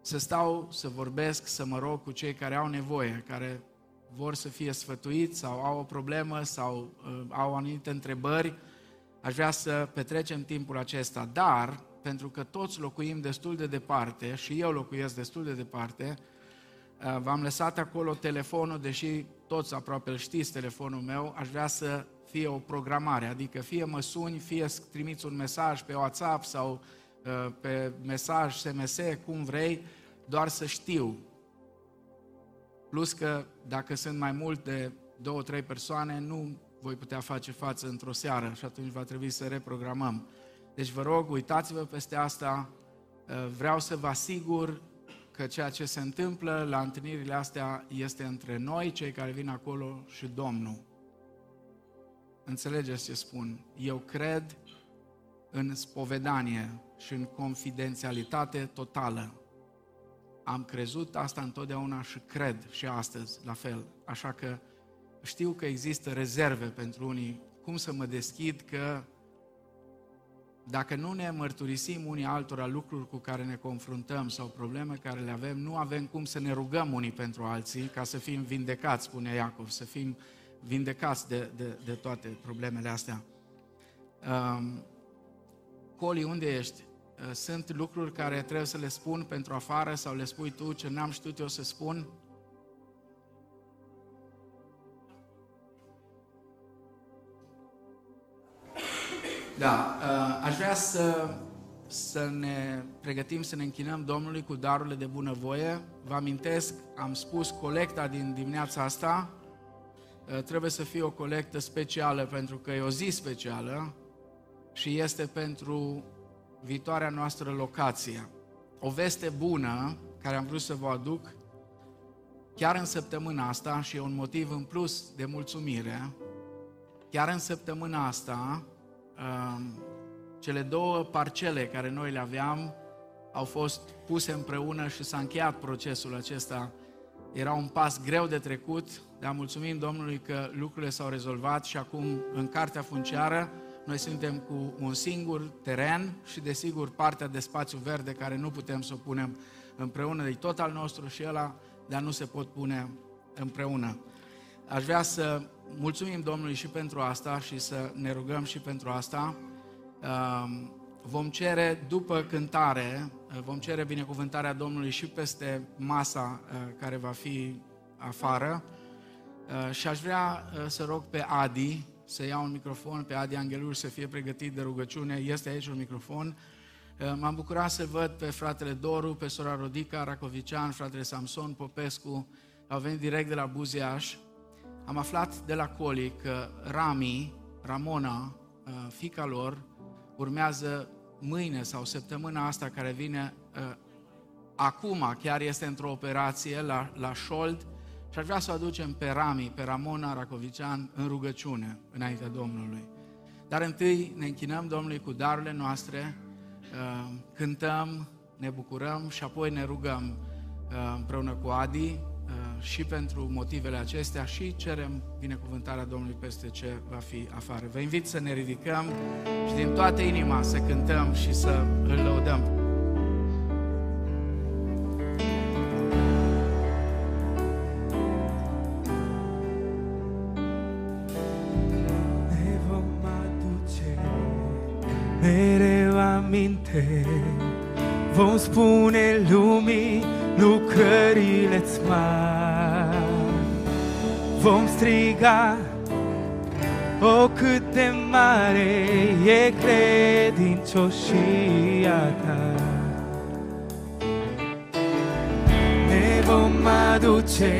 să stau, să vorbesc, să mă rog cu cei care au nevoie, care vor să fie sfătuiți sau au o problemă sau uh, au anumite întrebări. Aș vrea să petrecem timpul acesta, dar pentru că toți locuim destul de departe și eu locuiesc destul de departe, uh, v-am lăsat acolo telefonul, deși toți aproape îl știți telefonul meu, aș vrea să fie o programare, adică fie mă suni, fie trimiți un mesaj pe WhatsApp sau uh, pe mesaj SMS, cum vrei, doar să știu. Plus că dacă sunt mai mult de două, trei persoane, nu voi putea face față într-o seară și atunci va trebui să reprogramăm. Deci vă rog, uitați-vă peste asta, uh, vreau să vă asigur că ceea ce se întâmplă la întâlnirile astea este între noi, cei care vin acolo, și Domnul. Înțelegeți ce spun? Eu cred în spovedanie și în confidențialitate totală. Am crezut asta întotdeauna și cred și astăzi la fel. Așa că știu că există rezerve pentru unii. Cum să mă deschid că dacă nu ne mărturisim unii altora lucruri cu care ne confruntăm sau probleme care le avem, nu avem cum să ne rugăm unii pentru alții ca să fim vindecați, spune Iacov, să fim vindecați de, de, de toate problemele astea. Um, Coli, unde ești? Uh, sunt lucruri care trebuie să le spun pentru afară sau le spui tu ce n-am știut eu să spun? Da, uh, aș vrea să, să ne pregătim să ne închinăm Domnului cu darurile de bunăvoie. Vă amintesc, am spus colecta din dimineața asta, uh, trebuie să fie o colectă specială pentru că e o zi specială și este pentru viitoarea noastră locație. O veste bună care am vrut să vă aduc chiar în săptămâna asta și e un motiv în plus de mulțumire. Chiar în săptămâna asta cele două parcele care noi le aveam au fost puse împreună și s-a încheiat procesul acesta. Era un pas greu de trecut, dar mulțumim Domnului că lucrurile s-au rezolvat și acum în cartea funciară noi suntem cu un singur teren și desigur partea de spațiu verde care nu putem să o punem împreună, e tot al nostru și ăla, dar nu se pot pune împreună. Aș vrea să mulțumim Domnului și pentru asta și să ne rugăm și pentru asta. Vom cere după cântare, vom cere binecuvântarea Domnului și peste masa uh, care va fi afară. Uh, și aș vrea uh, să rog pe Adi să ia un microfon, pe Adi Angelur să fie pregătit de rugăciune. Este aici un microfon. M-am bucurat să văd pe fratele Doru, pe sora Rodica Racovician, fratele Samson Popescu, au venit direct de la Buziaș am aflat de la Coli că Rami, Ramona, uh, fica lor, urmează mâine sau săptămâna asta care vine, uh, acum chiar este într-o operație la, la Șold și aș vrea să o aducem pe Rami, pe Ramona Racovician în rugăciune înaintea Domnului. Dar întâi ne închinăm Domnului cu darurile noastre, uh, cântăm, ne bucurăm și apoi ne rugăm împreună cu Adi, și pentru motivele acestea și cerem binecuvântarea Domnului peste ce va fi afară. Vă invit să ne ridicăm și din toată inima să cântăm și să îl lăudăm. Mari. Vom striga, o cât de mare e credincioșia ta. Ne vom aduce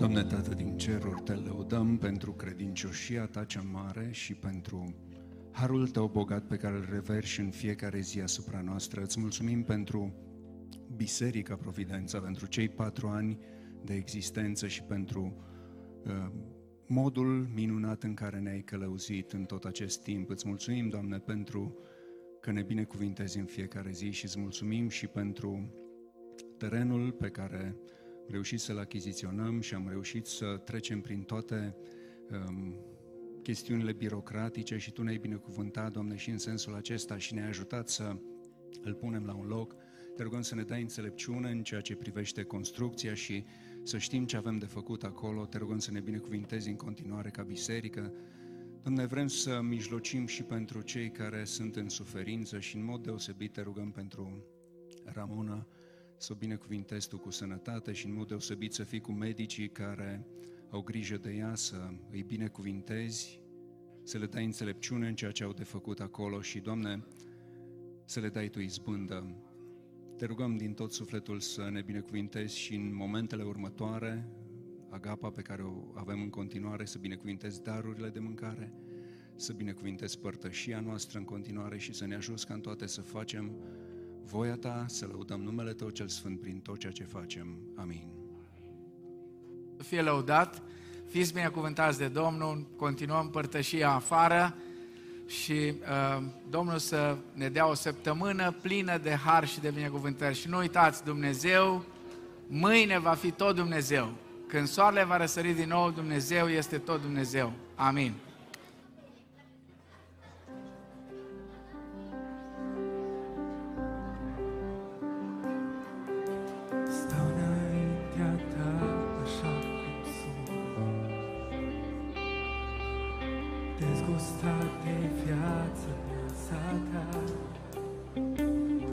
Doamne Tată din ceruri, te lăudăm pentru credincioșia Ta cea mare și pentru harul Tău bogat pe care îl reverși în fiecare zi asupra noastră. Îți mulțumim pentru Biserica Providența, pentru cei patru ani de existență și pentru uh, modul minunat în care ne-ai călăuzit în tot acest timp. Îți mulțumim, Doamne, pentru că ne binecuvintezi în fiecare zi și îți mulțumim și pentru terenul pe care reușit să-l achiziționăm și am reușit să trecem prin toate um, chestiunile birocratice și Tu ne-ai binecuvântat, Doamne, și în sensul acesta și ne-ai ajutat să îl punem la un loc. Te rugăm să ne dai înțelepciune în ceea ce privește construcția și să știm ce avem de făcut acolo. Te rugăm să ne binecuvintezi în continuare ca biserică. Doamne, vrem să mijlocim și pentru cei care sunt în suferință și în mod deosebit te rugăm pentru Ramona, să o binecuvintezi Tu cu sănătate și în mod deosebit să fii cu medicii care au grijă de ea, să îi binecuvintezi, să le dai înțelepciune în ceea ce au de făcut acolo și, Doamne, să le dai Tu izbândă. Te rugăm din tot sufletul să ne binecuvintezi și în momentele următoare, agapa pe care o avem în continuare, să binecuvintezi darurile de mâncare, să binecuvintezi părtășia noastră în continuare și să ne ajuți ca în toate să facem voia Ta, să lăudăm numele Tău cel Sfânt prin tot ceea ce facem. Amin. Fie lăudat, fiți binecuvântați de Domnul, continuăm părtășia afară și uh, Domnul să ne dea o săptămână plină de har și de binecuvântări. Și nu uitați, Dumnezeu, mâine va fi tot Dumnezeu. Când soarele va răsări din nou, Dumnezeu este tot Dumnezeu. Amin.